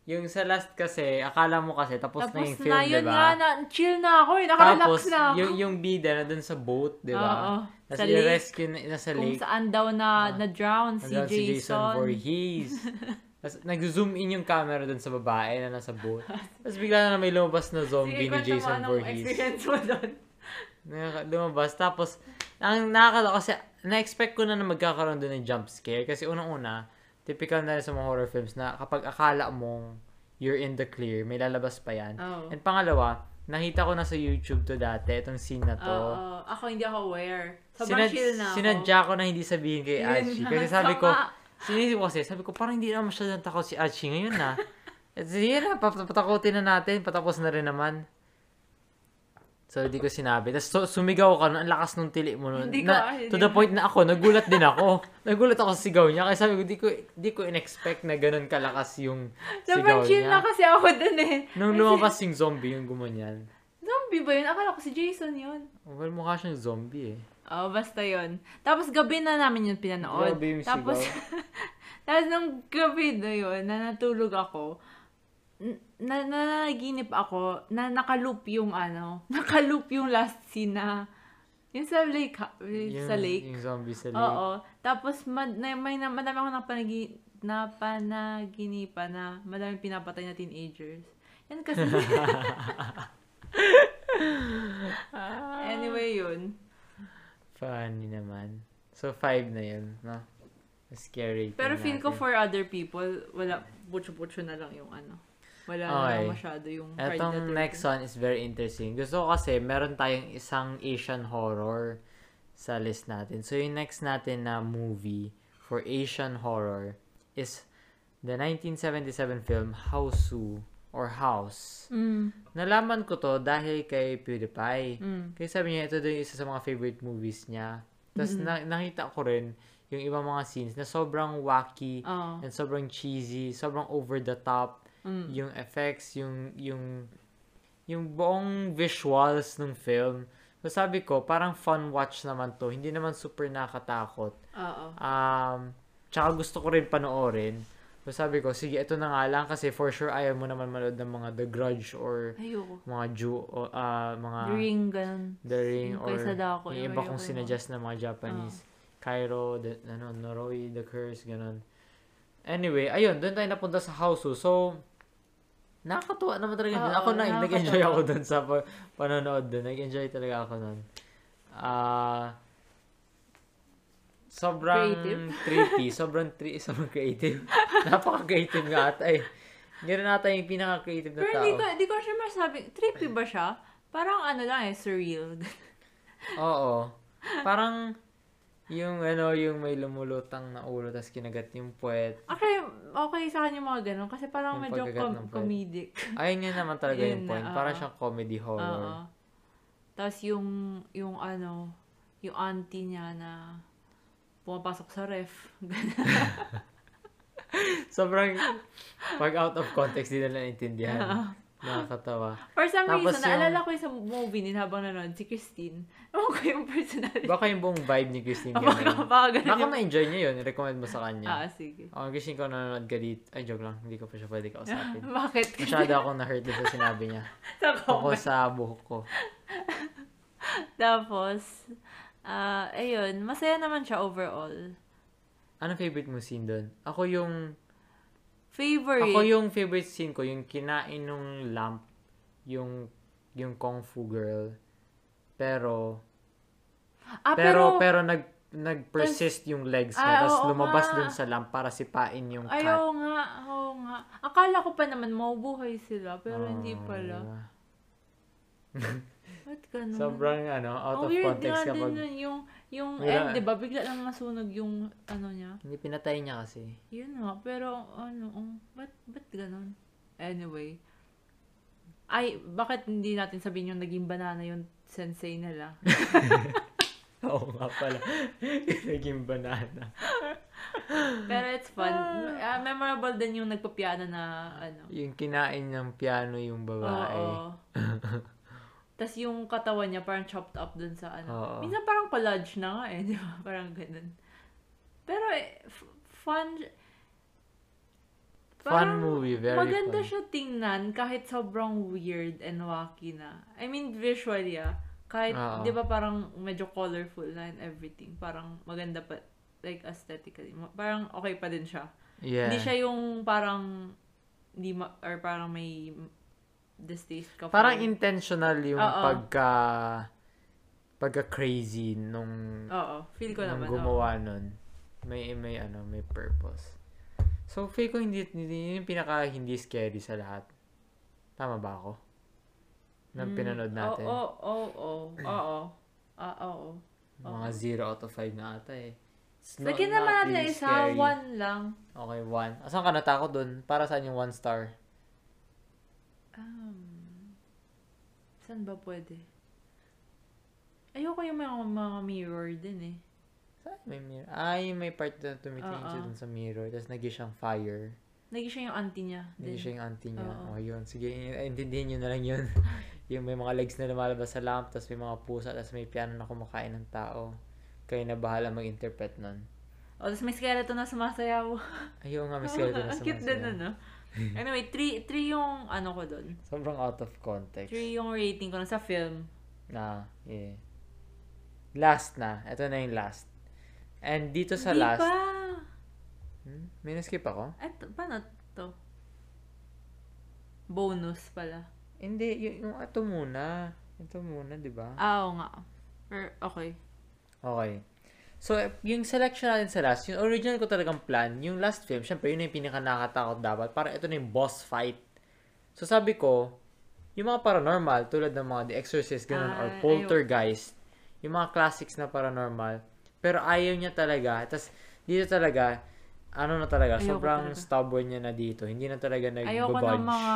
Yung sa last kasi, akala mo kasi, tapos, Tapos na yung film, na, yun diba? nga, na, chill na ako eh, nakarelax Tapos, na ako. yung, yung bida na dun sa boat, di ba? Oo, Tapos sa lake. i-rescue na, na sa Kung lake. saan daw na, na-drown si Nandun Jason. Voorhees. Tapos nag-zoom in yung camera dun sa babae na nasa boat. Tapos bigla na may lumabas na zombie ni Sige, mo, Jason Voorhees. experience mo? Nakaka- lumabas. Tapos, ang nakakala kasi, na-expect ko na na magkakaroon doon ng jump scare. Kasi unang-una, typical na sa mga horror films na kapag akala mong you're in the clear, may lalabas pa yan. Oo. And pangalawa, nakita ko na sa YouTube to dati, itong scene na to. Oo, ako hindi ako aware. Sobrang Sinad- chill na ako. Sinadya ko na hindi sabihin kay nga, Kasi sabi ko. Sinisip ko kasi, sabi ko, parang hindi naman masyadong takot si Achi ngayon na. At sige na, pat- patakutin na natin, patapos na rin naman. So, hindi ko sinabi. Tapos, so, sumigaw ka. Ang lakas ng tili mo nun. Hindi ko- Na, hindi to the ko- point na ako, nagulat din ako. nagulat ako sa sigaw niya. Kaya sabi ko, di ko, di ko in-expect na ganun kalakas yung Sobrang sigaw chill na niya. kasi ako dun eh. Nung lumabas yung zombie, yung gumanyan. Zombie ba yun? Akala ko si Jason yun. Well, mukha siyang zombie eh. Oh, basta yun. Tapos gabi na namin yun pinanood. Grabe yung Tapos, tapos nung gabi na yun, na natulog ako, na, na nanaginip ako, na nakaloop yung ano, nakaloop yung last scene na, yung sa lake, ha- Yung, sa lake. Yung zombie sa lake. Oo. Tapos, mad, na, may, na, madami akong napanagi, napanaginipan na madaming pinapatay na teenagers. Yan kasi. anyway, yun. Funny naman. So, five na yun, no? Scary. Pero feel ko natin. for other people, wala, butcho-butcho na lang yung ano. Wala na Okay. lang masyado yung the 13th. next one is very interesting. Gusto ko kasi meron tayong isang Asian horror sa list natin. So, yung next natin na movie for Asian horror is the 1977 film Hausu or House. Mm, Nalaman ko to dahil kay PewDiePie. mm. Kasi sabi niya, ito daw yung isa sa mga favorite movies niya. Tapos na- nakita ko rin yung ibang mga scenes na sobrang wacky Oo. and sobrang cheesy, sobrang over the top Mm. yung effects, yung yung yung buong visuals ng film. So sabi ko, parang fun watch naman to. Hindi naman super nakakatakot. Oo. Um, tsaka gusto ko rin panoorin. So sabi ko, sige, ito na nga lang kasi for sure ayaw mo naman manood ng mga The Grudge or Ayoko. mga Jew, o ah, mga The ring, ganun. The Ring Yung or Sadako, yung iba kong sinadjust na mga Japanese. Cairo, the, ano, Noroi, The Curse, ganun. Anyway, ayun, doon tayo napunta sa house. So, nakakatuwa naman talaga. Oo, dun. ako na, nag-enjoy ako doon sa pa- panonood doon. Nag-enjoy talaga ako doon. Ah, sobrang Creative. trippy. Sobrang, tri sobrang creative. Napaka-creative nga ata eh. Ganun ata yung pinaka-creative na Pero tao. hindi ko, hindi ko siya masabi, trippy ba siya? Parang ano lang eh, surreal. Oo. Parang yung ano, yung may lumulutang na ulo tapos kinagat yung puwet. Actually, okay sa kanya yung mga ganun kasi parang Yung medyo com- comedic. Ayun yun naman talaga Yun yung point. oo. Parang siyang comedy Oo. horror. Tapos yung, yung ano, yung auntie niya na pumapasok sa ref. Sobrang, pag out of context, di na naintindihan. Nakakatawa. For some Tapos reason, yung- naalala ko yung sa movie din habang nanonood, si Christine. Ewan ko yung personality. Baka yung buong vibe ni Christine Baka, ganun. baka ganun Baka ma-enjoy niya yun. Recommend mo sa kanya. Ah, sige. Oh, gising ko nanonood ka dito. Ay, joke lang. Hindi ko pa siya pwede kausapin. Bakit? Masyado akong na-hurt sa sinabi niya. sa Ako comment. sa buhok ko. Tapos, ah, ayun, masaya naman siya overall. Anong favorite mo scene doon? Ako yung Favorite? Ako yung favorite scene ko, yung kinain nung lamp, yung yung Kung Fu girl. Pero ah, pero pero, pero nag nag-persist yung legs Ah, niya, tapos lumabas nga. dun sa lamp para sipain yung cat. ayaw nga, oo nga. Akala ko pa naman mabubuhay sila, pero hindi Oh, pala. Ba't ganun? Sobrang ano, out Ang of weird context nga kapag din yun, yung, yung Wala. end, di ba? Bigla lang nasunog yung, ano niya. hindi pinatay niya kasi. Yun nga, pero, ano, um, ba't, ba't ganun? Anyway. Ay, bakit hindi natin sabihin yung naging banana yung sensei nila? Oo nga pala. Naging banana. Pero it's fun. Ah, memorable din yung nagpapiano na, ano. Yung kinain ng piano yung babae. Oo. Tapos yung katawan niya parang chopped up dun sa ano. Oo. Minsan parang paludge na nga eh, di ba? Parang ganun. Pero eh, f- fun. Fun parang movie, very Maganda fun. siya tingnan kahit sobrang weird and wacky na. I mean, visually ah. Kahit, di ba parang medyo colorful na and everything. Parang maganda pa, like aesthetically. Parang okay pa din siya. Yeah. Hindi siya yung parang, hindi ma- or parang may distaste ka for- Parang intentional yung Oo. pagka pagka crazy nung Oo, feel ko nung naman. gumawa nun. May may ano, may purpose. So feel ko hindi, hindi yun yung pinaka hindi scary sa lahat. Tama ba ako? Nang Mm, pinanood natin. Oo, oo, oo, oo. Ah, oo. Mga 0 out of 5 na ata eh. It's not- Lagyan not naman natin really isa, scary. one lang. Okay, 1. Asan ka natakot dun? Para saan yung 1 star? Um, saan ba pwede? Ayoko yung mga, mga mirror din eh. Saan may mirror? Ah, yung may part na tumitingin siya Oo. dun sa mirror. Tapos nag siyang fire. Naging siya yung auntie niya. Nag Din. siya yung auntie niya. Oo. Oh, yun. Sige, intindihin nyo na lang yun. yung may mga legs na lumalabas sa lamp, tapos may mga pusa, tapos may piano na kumakain ng tao. Kayo na bahala mag-interpret nun. O, tapos may skeleton na sumasayaw. Ayun nga, may skeleton na Ang cute din sumasayaw. ano. Anyway, 3 3 yung ano ko doon. Sobrang out of context. 3 yung rating ko na sa film. Na, yeah. Last na. Ito na yung last. And dito sa Di last... pa. Hmm? May naskip ako? Eto, paano to? Bonus pala. Hindi, yung, yung ito muna. Ito muna, di ba? Ah, oo nga. Or, okay. Okay. So, yung selection natin sa last, yung original ko talagang plan, yung last film, syempre, yun na yung pinaka nakakatakot dapat. Para ito na yung boss fight. So, sabi ko, yung mga paranormal, tulad ng mga The Exorcist, ganun, or Ah, Poltergeist, yung mga classics na paranormal, pero ayaw niya talaga. Tapos, dito talaga, ano na talaga, Ayoko sobrang talaga. stubborn niya na dito. Hindi na talaga Ayoko nag-budge. ng mga...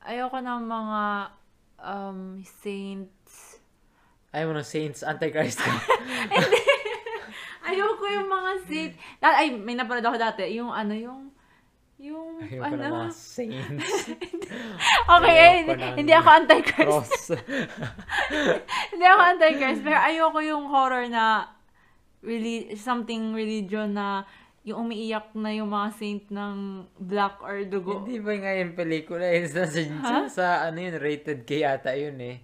Ayoko ng mga um, saints. Ayaw mo ng Saints, Antichrist ka. Ayoko yung mga saints. Ay, may napanood ako dati. Yung ano, yung... Yung Ayaw ko ano... ng mga Saints. Okay, eh, hindi, hindi ako anti-Christ. Cross. hindi ako anti-Christ. Pero ayoko yung horror na really, something religion na yung umiiyak na yung mga saint ng black or dugo. Hindi ba nga yung pelikula yun sa, sa, Ha? sa ano yun, rated K yata yun eh.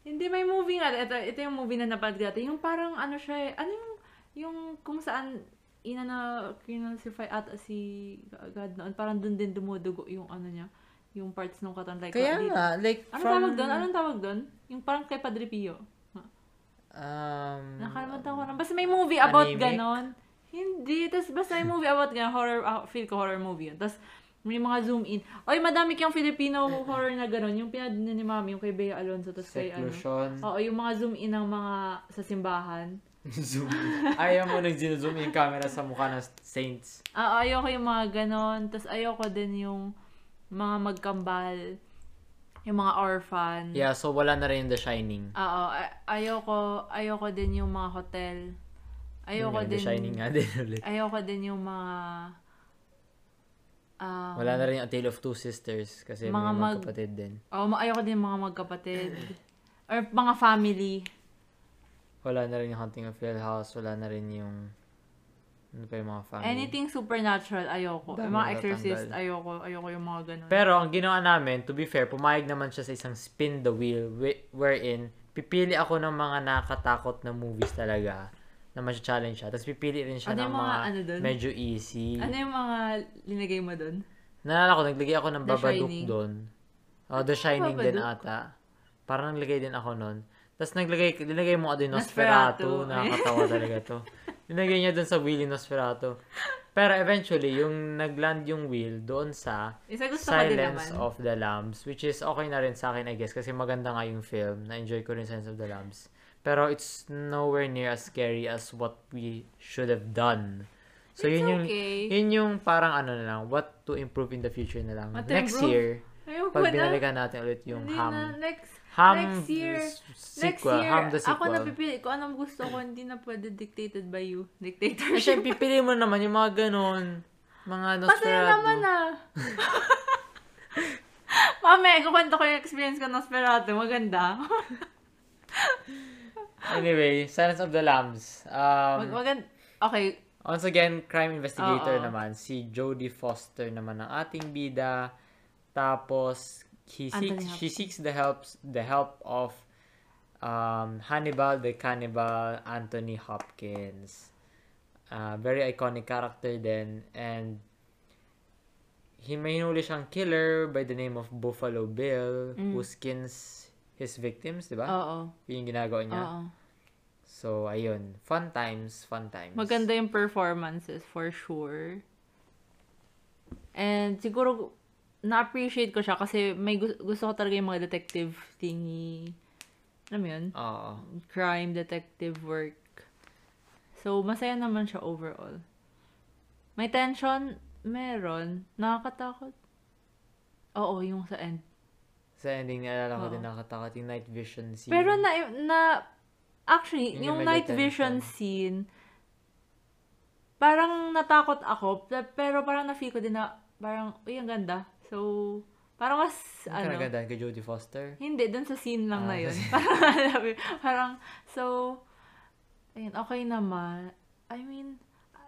Hindi, may movie nga. Ito, ito yung movie na napanood ko dati. Yung parang ano siya eh. Ano yung, yung kung saan ina na kinalsify ata si God noon. Parang dun din dumudugo yung ano niya. Yung parts ng katawan. Like, Kaya dito. nga, like Ano from... tawag doon? Anong tawag doon? Yung parang kay Padre Pio. Um, Nakalimutan ko lang. Basta may movie about Anemic? ganon. Hindi. Tapos basta may movie about ganon. Horror, ah, feel ko horror movie yun. Tapos may mga zoom in. Oy, madami kang Filipino horror na ganon. Yung pinad ni Mami, yung kay Bea Alonso. Tapos kay ano. seclusion. Oo, yung mga zoom in ng mga sa simbahan. Zoom. Ayaw mo nang zoom yung camera sa mukha ng saints. Ah, ayoko yung mga ganon. Tapos ayoko din yung mga magkambal. Yung mga orphan. Yeah, so wala na rin yung The Shining. Oo, ay- ayoko, ayoko din yung mga hotel. Ayoko Yun nga, din. The Shining nga din ulit. Ayoko din yung mga um, Wala na rin yung A Tale of Two Sisters kasi Mga may mag- magkapatid din. oh, ma- ayoko din mga magkapatid. Or mga family. Wala na rin yung Haunting of Hill House. Wala na rin yung... Ano pa yung mga family? Anything supernatural, ayoko. Dami yung mga exorcist, natanggal. ayoko. Ayoko yung mga ganun. Pero ang ginawa namin, to be fair, pumayag naman siya sa isang spin the wheel wherein pipili ako ng mga nakakatakot na movies talaga na ma-challenge siya. Tapos pipili rin siya Ano ng mga, mga ano dun? medyo easy. ano yung mga linagay mo doon? Naalala ko, naglagay ako ng Babadook doon. Oh, The Shining din ata. Parang naglagay din ako noon. Tapos naglagay, nilagay mo din Nosferatu. Nosferatu. Nakakatawa talaga to. Nilagay niya doon sa wheel yung Nosferatu. Pero eventually, yung nagland yung wheel doon sa Isa gusto Silence naman. of the Lambs, which is okay na rin sa akin, I guess, kasi maganda nga yung film. Na-enjoy ko rin Silence of the Lambs. Pero it's nowhere near as scary as what we should have done. So, It's yun yung, okay. yun yung parang ano na lang, what to improve in the future na lang. What Next improve? year, Ayoko pag na. binalikan natin ulit yung Hindi Ham. na. Next, Ham next year. s- next sequel. year, Ham the ako sequel. napipili ko anong gusto ko. Hindi na pwede dictated by you. Dictatorship. Syempre, pipili mo naman yung mga ganon. Mga Nosferatu. naman ah. Mami, kukwento ko yung experience ko ng Nosferatu. Maganda. Anyway, Silence of the Lambs. Um, Mag maganda. Okay. Once again, crime investigator Oo. naman. Si Jodie Foster naman ang ating bida. Tapos, he seeks, she seeks the help, the help of um, Hannibal the Cannibal Anthony Hopkins. Uh, very iconic character din. And he may hinuli siyang killer by the name of Buffalo Bill who skins his victims, di ba? Oo. Yun yung ginagawa niya. Oo. So, ayun. Fun times, fun times. Maganda yung performances for sure. And siguro na-appreciate ko siya kasi may gu- gusto ko talaga yung mga detective thingy. Alam mo yun? Oo. Crime detective work. So, masaya naman siya overall. May tension, meron. Nakakatakot. Oo, yung sa end. Sa ending, naalala ko Oo. din nakatakot yung night vision scene. Pero na, na actually, Yun yung yung night vision tension. scene, parang natakot ako, pe- pero parang na-feel ko din na, parang, uy, ang ganda. So, parang mas, Ano? ano, Kanagandaan kay Jodie Foster. hindi, dun sa scene lang Ah, na yun. parang, parang, so, ayun, okay naman. I mean,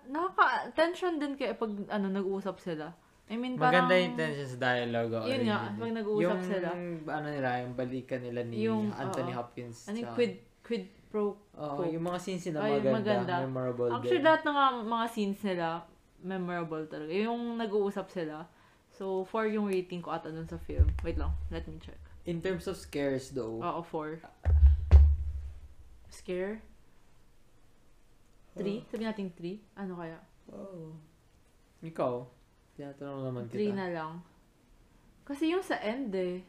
nakaka-tension din kaya pag, ano, nag-uusap sila. I mean, parang, Maganda yung tension sa dialogue. Yun nga, pag nag-uusap yung, sila. ano nila, yung balikan nila ni Yung, Anthony oo. Hopkins. ano yung quid, quid pro Oo, yung mga scenes nila Ay, maganda, maganda. memorable Actually, din. lahat ng mga, mga scenes nila, memorable talaga. Yung nag-uusap sila. So, 4 yung rating ko ata dun sa film. Wait lang, let me check. In terms of scares though, Oo, 4. Scare? 3? Sabi natin 3? Ano kaya? oh. ikaw, tinatanong naman 3 kita. na lang. Kasi yung sa end eh.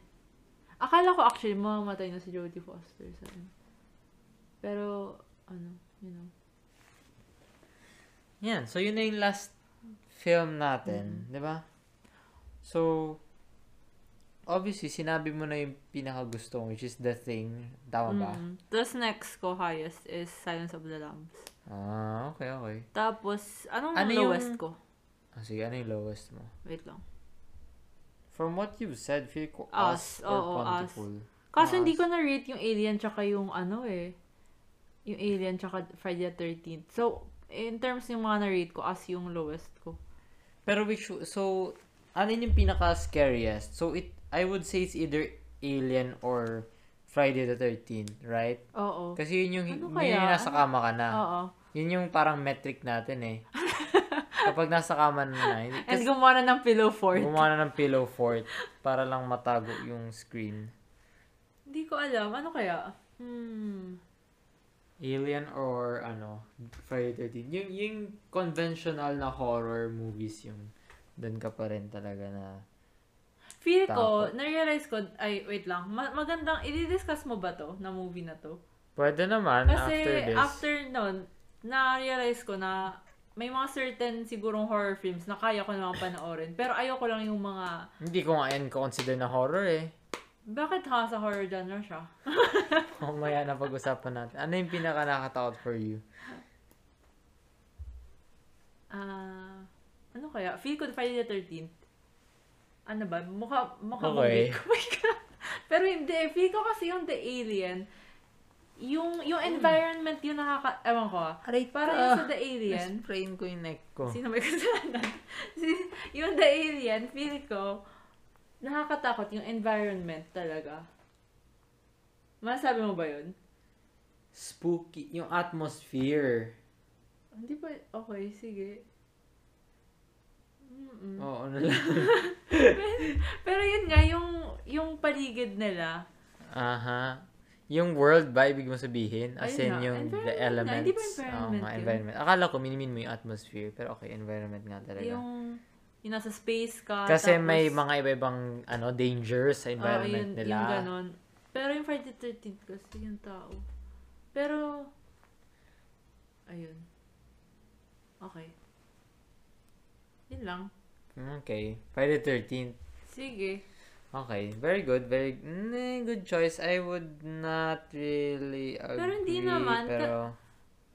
Akala ko actually mamamatay na si Jodie Foster sa end. Pero, ano, you know. Yan, so yun na yung last film natin, di ba? So, obviously, sinabi mo na yung pinakagusto mo, which is The Thing. Tama ba? Mm. Tapos next ko highest is Silence of the Lambs. Ah, okay, okay. Tapos, anong Ano yung- lowest ko? Ah, sige, ano yung lowest mo? Wait lang. From what you've said, feel ko Us, Us, or oo, Us. Pontypool. Kaso Ah, hindi ko na-rate yung Alien tsaka yung ano eh. Yung Alien tsaka Friday the 13th. So, in terms yung mga na-rate ko, as yung lowest ko. Pero which, so, ano yun yung pinaka-scariest? So, it, I would say it's either Alien or Friday the 13th, right? Oo. Kasi yun yung, Ano yun yung nasa kama ka na. Oo. Yun yung parang metric natin eh. Kapag nasa kama na na, hindi, And kasi gumawa na ng pillow fort. gumawa na ng pillow fort para lang matago yung screen. Hindi ko alam. Ano kaya? Hmm. Alien or ano, Friday the 13th. Yung, yung conventional na horror movies yung doon ka pa rin talaga na Feel ko, na-realize ko, ay, wait lang. Ma- magandang, i-discuss mo ba to, na movie na to? pwede naman Kasi after this. after nun, na-realize ko na may mga certain sigurong horror films na kaya ko naman panoorin. Pero ayoko lang yung mga, Hindi ko nga yan consider na horror eh. bakit ha sa horror genre siya? Mamaya na pag-usapan natin. Ano yung pinaka nakatakot for you? Ah, ano kaya? Feel ko Friday the 13th. Ano ba? Mukha, mukha Okay. movie ko. My God. Pero hindi. Feel ko kasi yung The Alien, yung yung environment yung nakaka... Ewan ko ah. Aray Parang yung sa The Alien, Sprain ko yung neck ko. Sino may kasalanan? Si- yung The Alien, feel ko, nakakatakot yung environment talaga. Masabi mo ba yun? Spooky. Yung atmosphere. Hindi ba? Okay, sige. Mm-mm. Oo, ano lang. Pero yun nga, yung, yung paligid nila, Aha. Yung world ba, ibig mo sabihin? As Ayun in nga, yung the elements. Hindi ba environment nga, yun? environment. Akala ko, minimin mo yung atmosphere. Pero okay, environment nga talaga. yung, yung nasa space ka. Kasi tapos- may mga iba-ibang ano, dangers sa Oo, environment yun, nila. Yung ganon. Pero yung Friday the 13th kasi yung tao. Pero, ayun. Okay. Yun lang. Okay. Friday the 13th. Sige. Okay. Very good. Very mm, good choice. I would not really agree. Pero hindi naman, ka- Pero,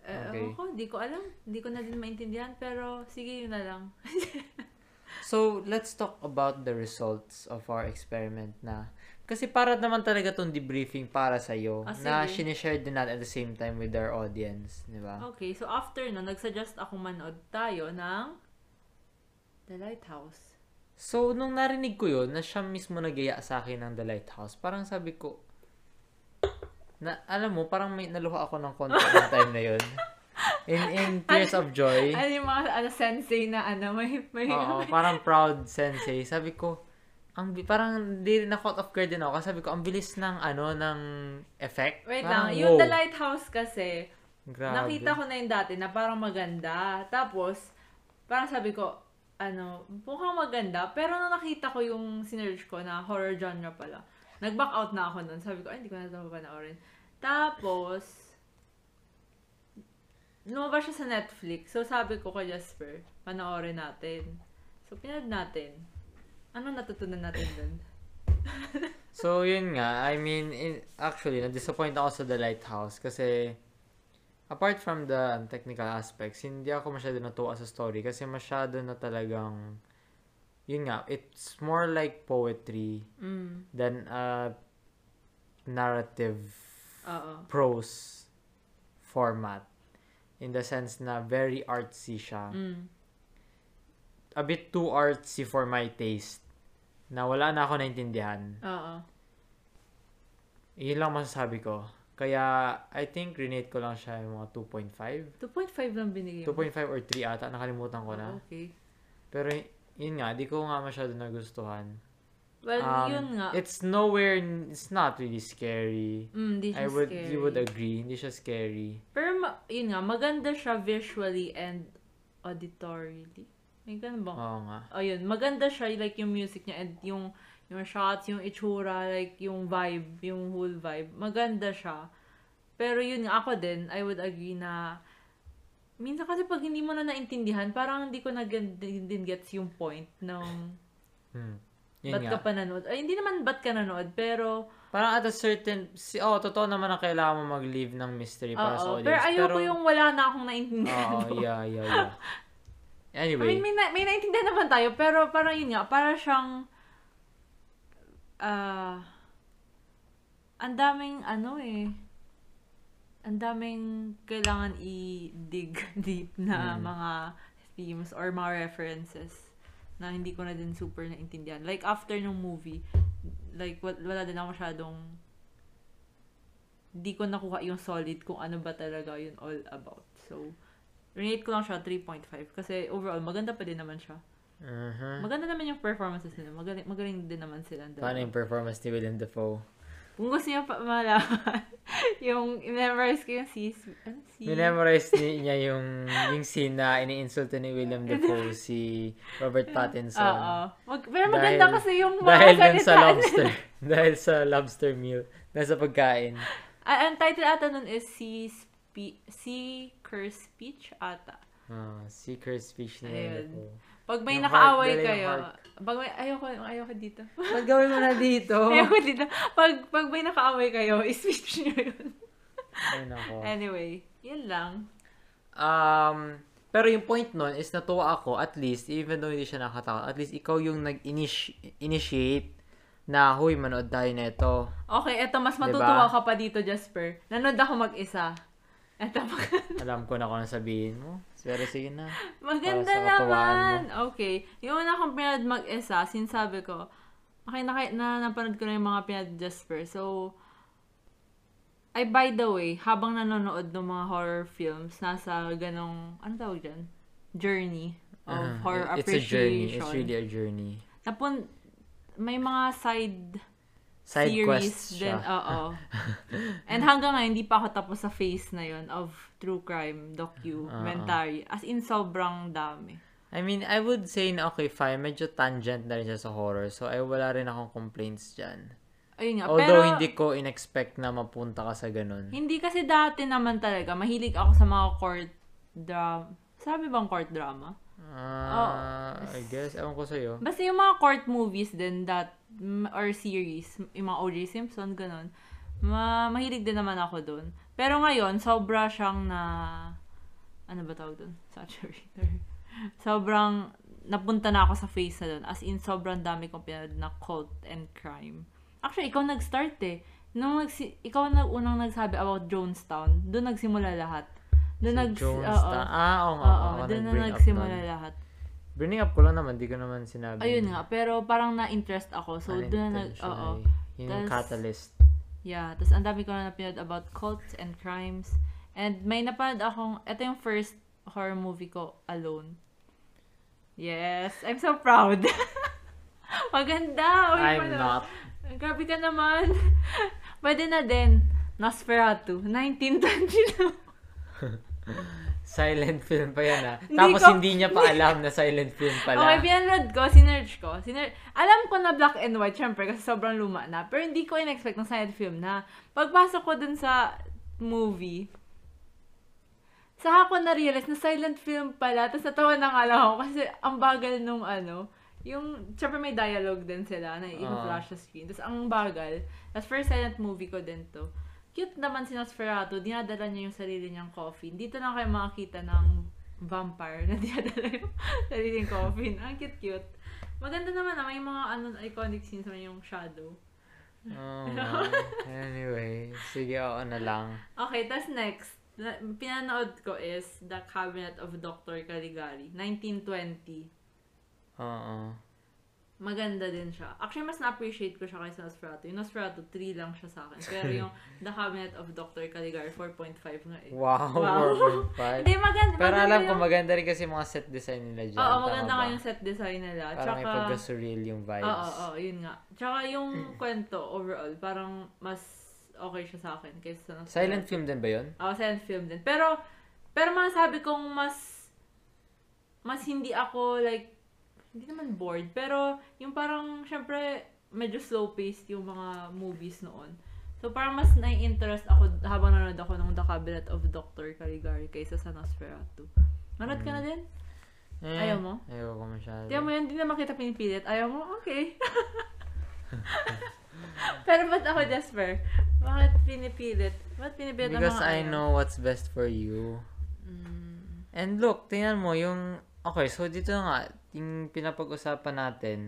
Eh, Okay. ewan ko, hindi ko alam. Hindi ko na din maintindihan, pero sige yun na lang. so, let's talk about the results of our experiment na kasi para naman talaga tong debriefing para sa iyo Ah, na sinishare din natin at the same time with our audience, di ba? Okay, so after no, nagsuggest ako manood tayo ng The Lighthouse. So, nung narinig ko yun, na siya mismo nagaya sa akin ng The Lighthouse, parang sabi ko, na, alam mo, parang may naluha ako ng konti ng time na yun. In, in tears of joy. Ano yung mga ano, sensei na ano, may, may, Oo, parang proud sensei. Sabi ko, ang parang di rin na caught off guard din ako. Kasi sabi ko, ang bilis ng ano, ng effect. Wait Parang, lang, yung wow. The Lighthouse kasi, Grabe. nakita ko na yung dati na parang maganda. Tapos, parang sabi ko, ano, mukhang maganda. Pero nung nakita ko yung sinerge ko na horror genre pala, nag-back out na ako nun. Sabi ko, ay, hindi ko na ito panoorin. Tapos, lumabas siya sa Netflix. So, sabi ko kay Jasper, panoorin natin. So, pinad natin. Ano natutunan natin dun? So, yun nga. I mean, in, actually, na-disappoint ako sa The Lighthouse kasi apart from the technical aspects, hindi ako masyado natuwa sa story kasi masyado na talagang yun nga, it's more like poetry Mm. than a narrative Oo. prose format in the sense na very artsy siya. Mm. A bit too artsy for my taste na wala na ako naintindihan. Oo. Yun lang masasabi ko. Kaya, I think, renate ko lang siya yung mga 2.5. 2.5 lang binigay mo. 2.5 or 3 ata, nakalimutan ko na. Ah, okay. Pero, yun nga, di ko nga masyado nagustuhan. Well, Um, yun nga. It's nowhere, it's not really scary. Mm, di siya I would, scary. you would agree, hindi siya scary. Pero, ma- yun nga, maganda siya visually and auditorily. May ganun ba? Oo nga. Oh, yun. Maganda siya, like, yung music niya and yung, yung shots, yung itsura, like, yung vibe, yung whole vibe. Maganda siya. Pero yun nga, ako din, I would agree na, minsan kasi pag hindi mo na naintindihan, parang hindi ko na din gets yung point ng Hmm. Yun ba't nga. ka pa nanood. Ay, hindi naman ba't ka nanood, pero, Parang at a certain, si, oh, totoo naman na kailangan mo mag-leave ng mystery para sa audience. Pero ayoko yung wala na akong naintindihan. Oo, po. yeah, yeah, yeah. I Anyway, mean, may, na, may naintindihan naman tayo, pero parang yun nga, para siyang, ah, ang daming, ano eh, ang daming kailangan i-dig deep na Mm. mga themes or mga references na hindi ko na din super naintindihan. Like, after nung movie, like, wa- wala din ako masyadong hindi ko nakuha yung solid kung ano ba talaga yun all about. So, rate ko lang siya 3.5 kasi overall, maganda pa din naman siya. Uh Maganda naman yung performances nila. Magaling, magaling din naman sila. paano yung performance ni William Dafoe? Kung gusto niyo pa malaman, yung memorize ko yung si... Ano, si... Minemorize ni, niya yung, yung scene na ini-insulto ni William Dafoe si Robert Pattinson. Oo. Mag, pero maganda Dahil- kasi yung mga Dahil dun sa lobster. dahil sa lobster meal. Nasa pagkain. Ah, ang title ata nun is si Spe- Curse Speech ata. Ah, secret speech William Ayun. Dafoe. Pag may Yung nakaaway heart, kayo, pag may, ayoko, ayoko dito. Ba't gawin mo na dito? ayoko dito. Pag, pag may nakaaway kayo, i-speech nyo yun. Ay, nako. Anyway, yun lang. Um, pero yung point nun is natuwa ako, at least, even though hindi siya nakatakot, at least ikaw yung nag-initiate na, huy, manood tayo na ito. Okay, eto, mas Diba? matutuwa ka pa dito, Jasper. Nanood ako mag-isa. Eto, Alam ko na kung ano sabihin mo. Pero sige na. maganda naman. Okay. Yung una kong pinanood mag-isa, sinasabi ko, okay, na, na napanood ko na yung mga pinanood ni Jasper. So, ay by the way, habang nanonood ng mga horror films, nasa ganong, ano tawag dyan? Journey of Uh, horror it's a journey. appreciation. It's really a journey. Napun, may mga side Side series quest din. Oo. And hanggang ngayon, hindi pa ako tapos sa phase na yon of true crime documentary. As in, sobrang dami. I mean, I would say na okay, fine. Medyo tangent na rin siya sa horror. So, ay wala rin akong complaints dyan. Ayun nga. Although, pero, hindi ko in-expect na mapunta ka sa ganun. hindi kasi dati naman talaga, mahilig ako sa mga court drama. Sabi bang court drama? Ah, I guess. Ewan ko sa'yo. Basta yung mga court movies din that or series, yung mga O.J. Simpson, ganun. Ma mahilig din naman ako doon. Pero ngayon, sobra siyang na... Ano ba tawag doon? Saturator. Sobrang napunta na ako sa face na doon. As in, sobrang dami kong pinanood na cult and crime. Actually, ikaw nag-start eh. Nung nagsi- ikaw na unang nagsabi about Jonestown, doon nagsimula lahat. Doon Sa nag... Jonestown. Oo. Ah, oo nga. Oo, doon na nagsimula nun. lahat. Bring up ko lang naman. Di ko naman sinabi. Ayun nga, pero parang na-interest ako. So, doon na nag... Oo. Yun yung Tas- catalyst. Yeah, tapos ang dami ko na napinood about cults and crimes. And may napanood akong, ito yung first horror movie ko alone. Yes, I'm so proud. Maganda. Uy, I'm pala. not. Grabe ka naman. Pwede na din. Nosferatu, 1922. Silent film pa yan ah. Hindi Tapos ko- hindi niya pa alam na silent film pala. Okay, pinanood ko, sinerge ko. Siner Alam ko na black and white, syempre, kasi sobrang luma na. Pero hindi ko in-expect ng silent film na. Pagpasok ko dun sa movie, saka ko na-realize na silent film pala. Tapos natawa na nga lang ako kasi ang bagal nung ano, Yung, syempre may dialogue din sila na i-flash sa screen. Tapos ang bagal. Tapos first silent movie ko din to. Cute naman si Nosferatu. Dinadala niya yung sarili niyang coffin. Dito lang kayo makakita ng vampire na dinadala yung sarili niyang coffin. Ang cute-cute. Maganda naman na may mga ano, iconic scenes naman yung shadow. Oh, anyway, sige ako na lang. Okay, tas next. na- Pinanood ko is The Cabinet of Dr. Caligari. 1920. Oo. Maganda din siya. Actually, mas na-appreciate ko siya kaysa Nosferatu. Yung Nosferatu, 3 lang siya sa akin. Pero yung The Cabinet of Dr. Caligari, 4.5 nga eh. Wow, Wow. 4.5. Hindi, maganda. Pero maganda alam ko yung- maganda rin kasi mga set design nila dyan. Oo, maganda nga yung set design nila. Parang may Tsaka, pagka-surreal yung vibes. oo, oo, yun nga. Tsaka yung kwento, overall, parang mas okay siya sa akin kaysa sa Nosferatu. Silent film din ba yun? Oo, silent film din. Pero, pero masabi kong mas, mas hindi ako, like, hindi naman bored. Pero, yung parang, syempre, medyo slow-paced yung mga movies noon. So, parang mas nai-interest ako habang nanonood ako ng The Cabinet of Dr. Caligari kaysa sa Nosferatu. Nanood ka na din? Eh, Ayaw mo? Ayaw ko masyado. Tiyan mo yan, hindi naman kita pinipilit. Ayaw mo? Okay. Pero ba't ako, Jasper? Bakit pinipilit? Ba't pinipilit Because I ayaw? know what's best for you. Mm. And look, tingnan mo yung... Okay, so dito nga, yung pinapag-usapan natin,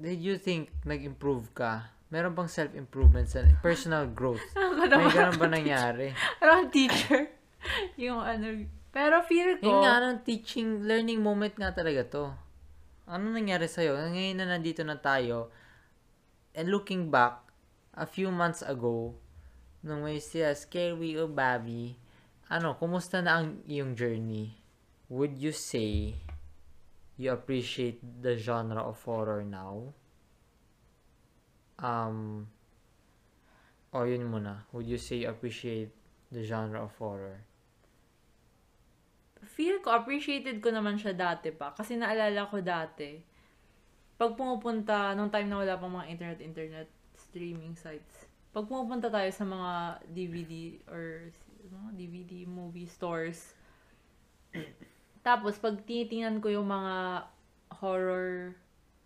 did you think nag-improve ka? Meron bang self-improvement sa personal growth? May ganun ba nangyari? Parang teacher. yung ano. Pero feel ko, Yung nga, anong teaching, learning moment nga talaga to. Ano nangyari sa'yo? Ngayon na nandito na tayo, and looking back, a few months ago, nung may siya, Scary o Bobby, ano, kumusta na ang iyong journey? Would you say you appreciate the genre of horror now? Um, o yun muna. Would you say appreciate the genre of horror? feel ko, appreciated ko naman siya dati pa. Kasi naalala ko dati, pag pumupunta, nung time na wala pang mga internet-internet streaming sites, pag pumupunta tayo sa mga DVD or mga DVD movie stores, tapos pag tinitingnan ko yung mga horror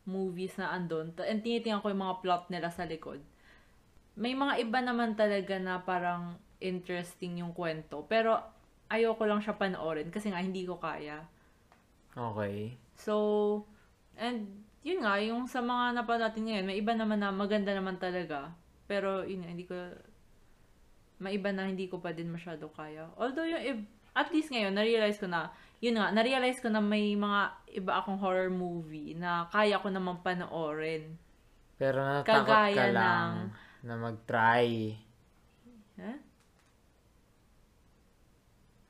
movies na andon, and tinitingnan ko yung mga plot nila sa likod, may mga iba naman talaga na parang interesting yung kwento. Pero ayoko lang siya panoorin kasi nga hindi ko kaya. Okay. So, and yun nga, yung sa mga napanood natin ngayon, may iba naman na maganda naman talaga. Pero yun nga, hindi ko, may iba na hindi ko pa din masyado kaya. Although yung, at least ngayon, na-realize ko na, yun nga, na-realize ko na may mga iba akong horror movie na kaya ko naman panoorin. Pero natakot ka Kagaya lang na mag-try. Huh?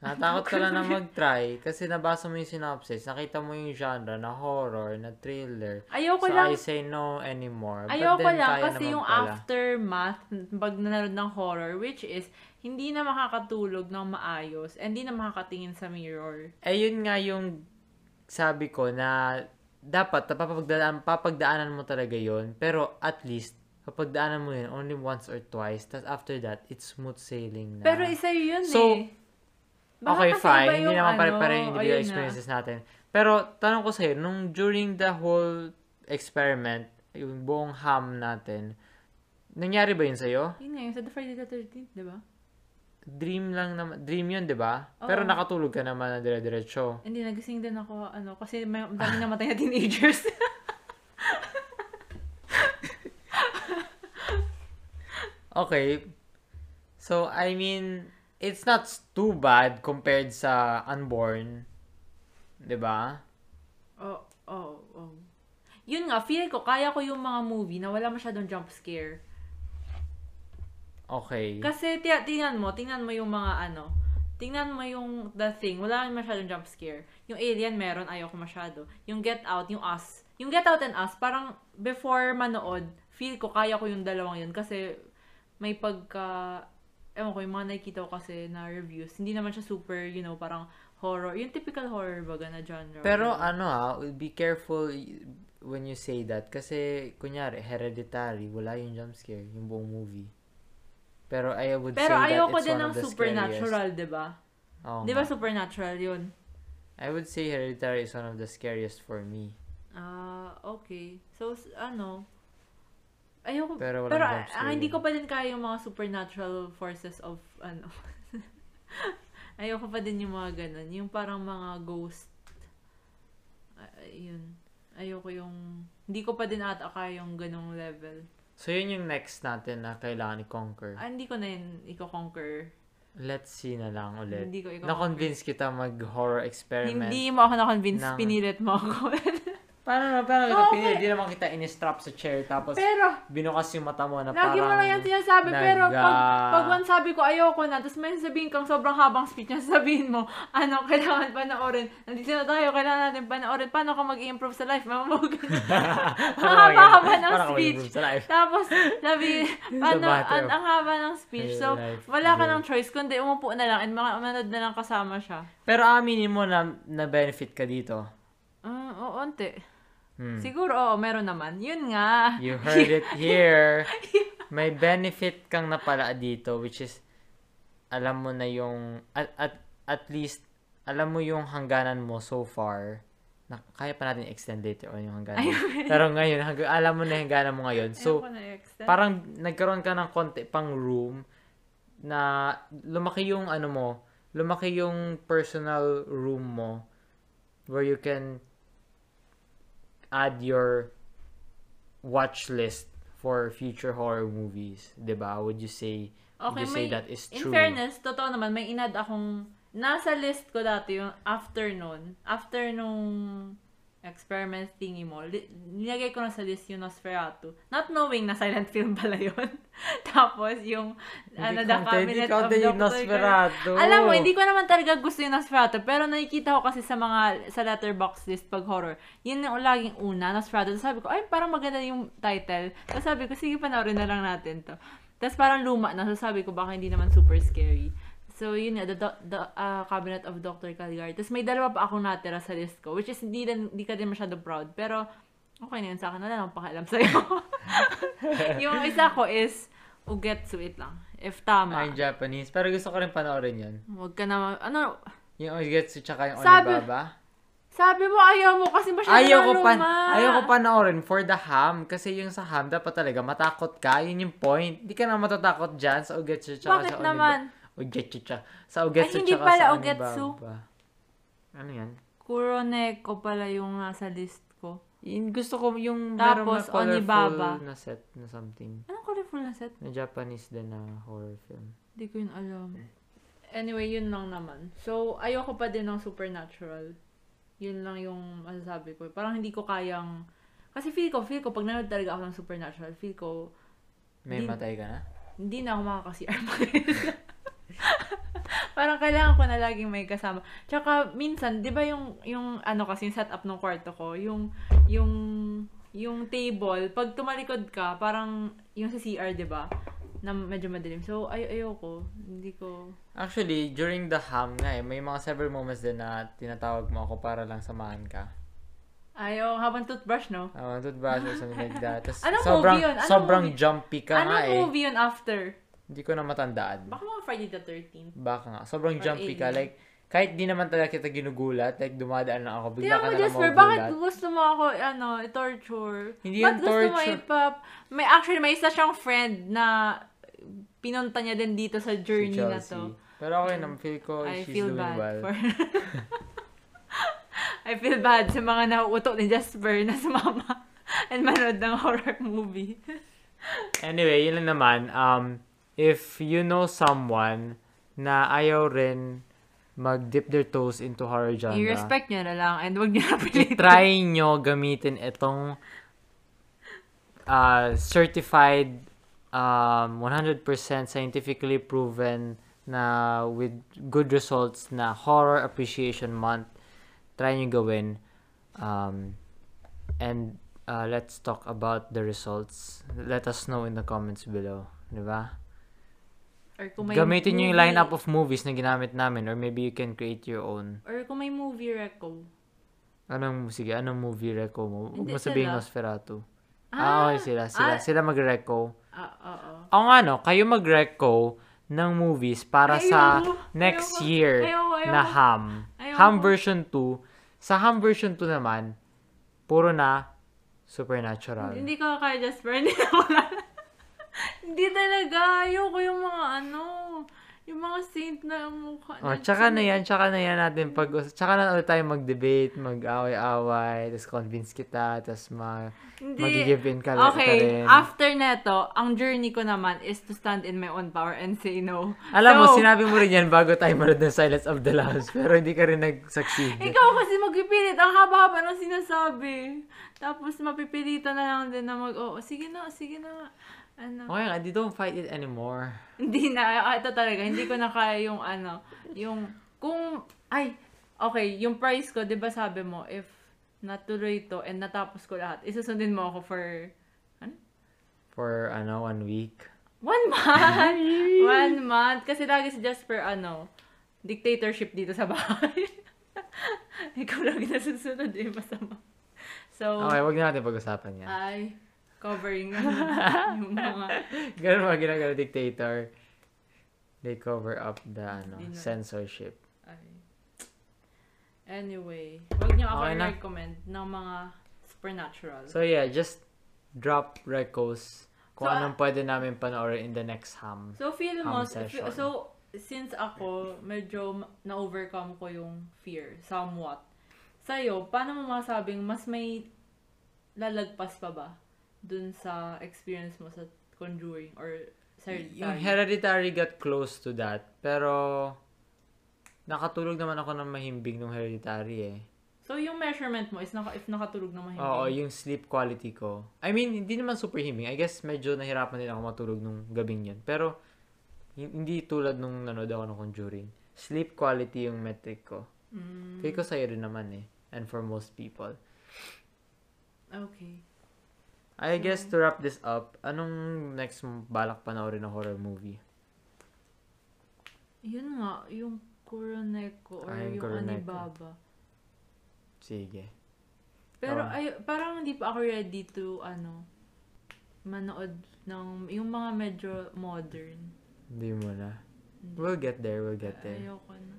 Natakot ka lang na mag-try kasi nabasa mo yung synopsis, nakita mo yung genre na horror, na thriller. Ayoko so lang, I say no anymore. Ayoko lang kasi yung pala. aftermath pag nanonood ng horror which is hindi na makakatulog ng maayos and hindi na makakatingin sa mirror. Eh, yun nga yung sabi ko na dapat papagdaan, papagdaanan mo talaga yon pero at least papagdaanan mo yun only once or twice tapos after that it's smooth sailing na. Pero isa yun So, eh. Baka okay, fine. Hindi naman ano, pare-pare yung individual experiences natin. Pero, tanong ko sa'yo, nung during the whole experiment, yung buong ham natin, nangyari ba yun sa'yo? Yun nga, yung sa The Friday the 13th, di ba? Dream lang naman. Dream yun, di ba? Pero nakatulog ka naman na dire-diretso. Hindi, nagising din ako, ano, kasi may dami namatay na teenagers. Okay. So, I mean, it's not too bad compared sa Unborn. Di ba? oh, oh, oh. Yun nga, feel ko, kaya ko yung mga movie na wala masyadong jump scare. Okay. Kasi, tiya, tingnan mo, tingnan mo yung mga ano, tingnan mo yung The Thing, wala masyadong jump scare. Yung Alien, meron, ayaw ko masyado. Yung Get Out, yung Us. Yung Get Out and Us, parang before manood, feel ko, kaya ko yung dalawang yun. Kasi, may pagka, ewan ko, yung mga nakikita ko kasi na reviews, hindi naman siya super, you know, parang horror. Yung typical horror baga na genre. Pero ano ah, be careful when you say that. Kasi, kunyari, hereditary, wala yung jump scare, yung buong movie. Pero I would Pero say that ayoko it's din one ng of the supernatural, di ba? Oo Di ba nga. supernatural yun? I would say hereditary is one of the scariest for me. Ah, okay. So, s- ano, ayoko, Pero pero, jump ah, scare hindi yun. ko pa din kaya yung mga supernatural forces of, ano, ayoko pa din yung mga ganun. Yung parang mga ghost, ah, yun. Ayoko yung, hindi ko pa din ata kaya yung ganung level. So, yun yung next natin na kailangan i-conquer. Ah, hindi ko na yun i-conquer. Let's see na lang ulit. Hindi ko i-conquer. Na-convince kita mag-horror experiment. Hindi mo ako na-convince, Ng- pinilit mo ako. Paano na, paano kita Oo, pinili? Di naman kita in-strap sa chair tapos pero, binukas yung mata mo na Lagi parang... mo lang yan sinasabi, pero pag, nag- pag sabi ko ayoko na, tapos may sabihin kang sobrang habang speech na sabihin mo, ano, kailangan panoorin. Nandito na tayo, kailangan natin panoorin. Paano ka mag-improve sa life? Mamamog. ang haba-haba ng speech. Tapos, sabi, paano, ang, ang haba ng speech. So, wala ka ng choice, kundi umupo na lang and manood na lang kasama siya. Pero aminin mo na na-benefit ka dito. Mm, oo, onti. Hmm. Siguro, oo, meron naman. Yun nga. You heard it here. May benefit kang napala dito which is alam mo na yung at at, at least alam mo yung hangganan mo so far. Na, kaya pa natin extend later on yung hangganan. Pero ngayon, hangga, alam mo na yung hangganan mo ngayon. So, na parang nagkaroon ka ng konti pang room na lumaki yung ano mo, lumaki yung personal room mo where you can add your watch list for future horror movies, 'di ba? Would you say would you say may- that is In true? fairness, totoo naman, may inad akong, nasa list ko dati yung after nun, after nung experiment thingy mo, li- nilagay ko na sa list yung Nosferatu. Not knowing na silent film pala yun. Tapos yung, ano, The Cabinet of Dr. Nosferatu. Alam mo, hindi ko naman talaga gusto yung Nosferatu, pero nakikita ko kasi sa mga, sa letterbox list pag horror, yun yung laging una, Nosferatu. Tapos sabi ko, ay, parang maganda yung title. Tapos sabi ko, sige, panoorin na lang natin to. Tapos parang luma na, so sabi ko, baka hindi naman super scary. So, yun nga, the, the, the uh, Cabinet of Dr. Caligari. Tapos may dalawa pa akong natira sa list ko, which is hindi, din, hindi ka din masyado proud. Pero, okay na yun sa akin. Wala nang pakialam sa'yo. yung isa ko is, Ugetsu, wait lang. If tama. Ay, Japanese. Pero gusto ko rin panoorin yun. Huwag ka na, ano, Yung Oigetsu tsaka yung Sabi- Onibaba. Sabi mo ayaw mo kasi masyado Ayaw ko pa, ayaw ko panoorin for the ham. Kasi yung sa ham, dapat talaga matakot ka. Yun yung point. Hindi ka na matatakot dyan sa Ugetsu tsaka Bakit sa naman? Onibaba. Ugetsu tsaka. Sa Ugetsu Ay, hindi tsaka pala sa Ugetsu. Onibaba. Ano yan? Kuroneko pala yung nasa list ko. Yung gusto ko yung Tapos, merong na Onibaba. colorful na set na something. Anong colorful na set? Na Japanese din na horror film. Hindi ko yun alam. Anyway, yun lang naman. So, ayoko pa din ng supernatural. Yun lang yung masasabi ko. Parang hindi ko kayang... Kasi feel ko, feel ko, pag nanood talaga ako ng supernatural, feel ko, May Di- matay ka na? hindi na ako makaka-CR Parang kailangan ko na laging may kasama. Tsaka minsan, 'di ba yung yung ano kasi yung setup ng kwarto ko, yung yung yung table, pag tumalikod ka, parang yung sa CR, 'di ba? Na medyo madilim. So ay ayoko, hindi ko Actually, during the ham nga eh, may mga several moments din na tinatawag mo ako para lang samahan ka. Ayaw, habang toothbrush, no? Uh, toothbrush or something like that. Anong sobrang, movie yun? Anong sobrang movie? jumpy ka nga Anong eh. movie yun after? Hindi ko na matandaan. Baka mga Friday the 13th. Baka nga. Sobrang Or jumpy ka. Like, kahit di naman talaga kita ginugulat, like dumadaan lang ako, bigla ka na lang Jasper, bakit gusto mo ako, ano, i-torture? Hindi yung gusto mo torture. ipap... May, actually, may isa siyang friend na pinunta niya din dito sa Si journey na Chelsea. to. Pero okay naman, feel ko I she's feel doing bad well. for... I feel bad sa mga nauuto ni Jasper na sumama and manood ng horror movie. Anyway, yun lang naman. Um, if you know someone na ayaw rin mag-dip their toes into horror genre, I-respect niyo na lang and wag niyo na pilitin. try nyo gamitin itong uh, certified um, 100% scientifically proven na with good results na horror appreciation month. Try nyo gawin. Um, and uh, let's talk about the results. Let us know in the comments below di ba Or kung may gamitin nyo yung movie- lineup of movies na ginamit namin or maybe you can create your own Or kung may movie reco. Anong, sige, anong movie reco mo? Huwag Hindi mo sabihin sila. Nosferatu. Ah, okay sila. Sila, ah. sila mag-reco. Ah, oo. O nga no, kayo mag-reco ng movies para sa Ayoko, next ayoko, year ayoko, ayoko. na Ham. Ayoko. Ham version 2. Sa Ham version 2 naman, puro na supernatural. Hindi ko kaya Jasper, hindi na wala. Hindi talaga. Ayoko yung mga ano, yung mga saint na mukha. Oh, tsaka na yan, tsaka na yan natin pag tsaka na ulit tayo mag-debate, mag-away-away, tapos convince kita, tapos ma Hindi. mag-give in ka, ka Okay, rin. after neto, ang journey ko naman is to stand in my own power and say no. Alam mo, So, sinabi mo rin yan bago tayo manood ng Silence of the Lambs, pero hindi ka rin nag-succeed. Ikaw kasi magpipilit. Ang haba-haba ng sinasabi. Tapos mapipilitan na lang din na mag, oo, sige na, sige na. Ano. Okay nga, di don't fight it anymore. Hindi na, ah, ito talaga, hindi ko na kaya yung ano, yung, kung, ay, okay, yung price ko, di ba sabi mo, if natuloy to and natapos ko lahat, isusundin mo ako for, ano? For, ano, one week. One month! One month. Kasi lagi si Jasper, ano, dictatorship dito sa bahay. Ikaw lagi nasusunod eh, masama. So, Okay, wag na natin pag-usapan yan. ay, covering yung mga, Ganun mga ginagawa dictator. They cover up the ano, na. censorship. ay. Anyway, wag niyo ako Okay na. recommend ng mga supernatural. So yeah, just drop recos kung So, anong pwede namin panoorin in the next ham. So, feel mo, Ham session. so, since ako, medyo na-overcome ko yung fear, somewhat. Sa'yo, paano mo masabing mas may lalagpas pa ba dun sa experience mo sa Conjuring or sa Yung Hereditary got close to that, pero nakatulog naman ako ng mahimbing nung Hereditary eh. So, yung measurement mo is naka, if nakatulog na mahimbing. Oo, yung sleep quality ko. I mean, hindi naman super himbing. I guess medyo nahirapan din ako matulog nung gabing yun. Pero, hin- hindi tulad nung nanood ako ng Conjuring. Sleep quality yung metric ko. Mm, Feel ko sa'yo rin naman eh. And for most people. okay. I guess to wrap this up, anong next balak panoorin na horror movie? Yun nga, yung Kuroneko or Ah, yung Kuroneko. Anibaba. Sige. Pero Oh. ay, parang hindi pa ako ready to, ano, manood ng, yung mga medyo modern. Hindi mo na. We'll get there, we'll get there. Ayoko na.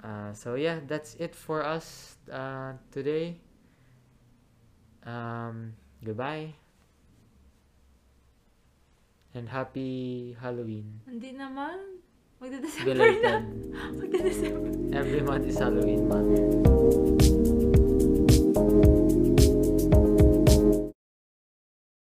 Uh, so yeah, that's it for us uh, today. Um, goodbye. And happy Halloween. Hindi naman. Magda-December na. Magda-December. Every month is Halloween month.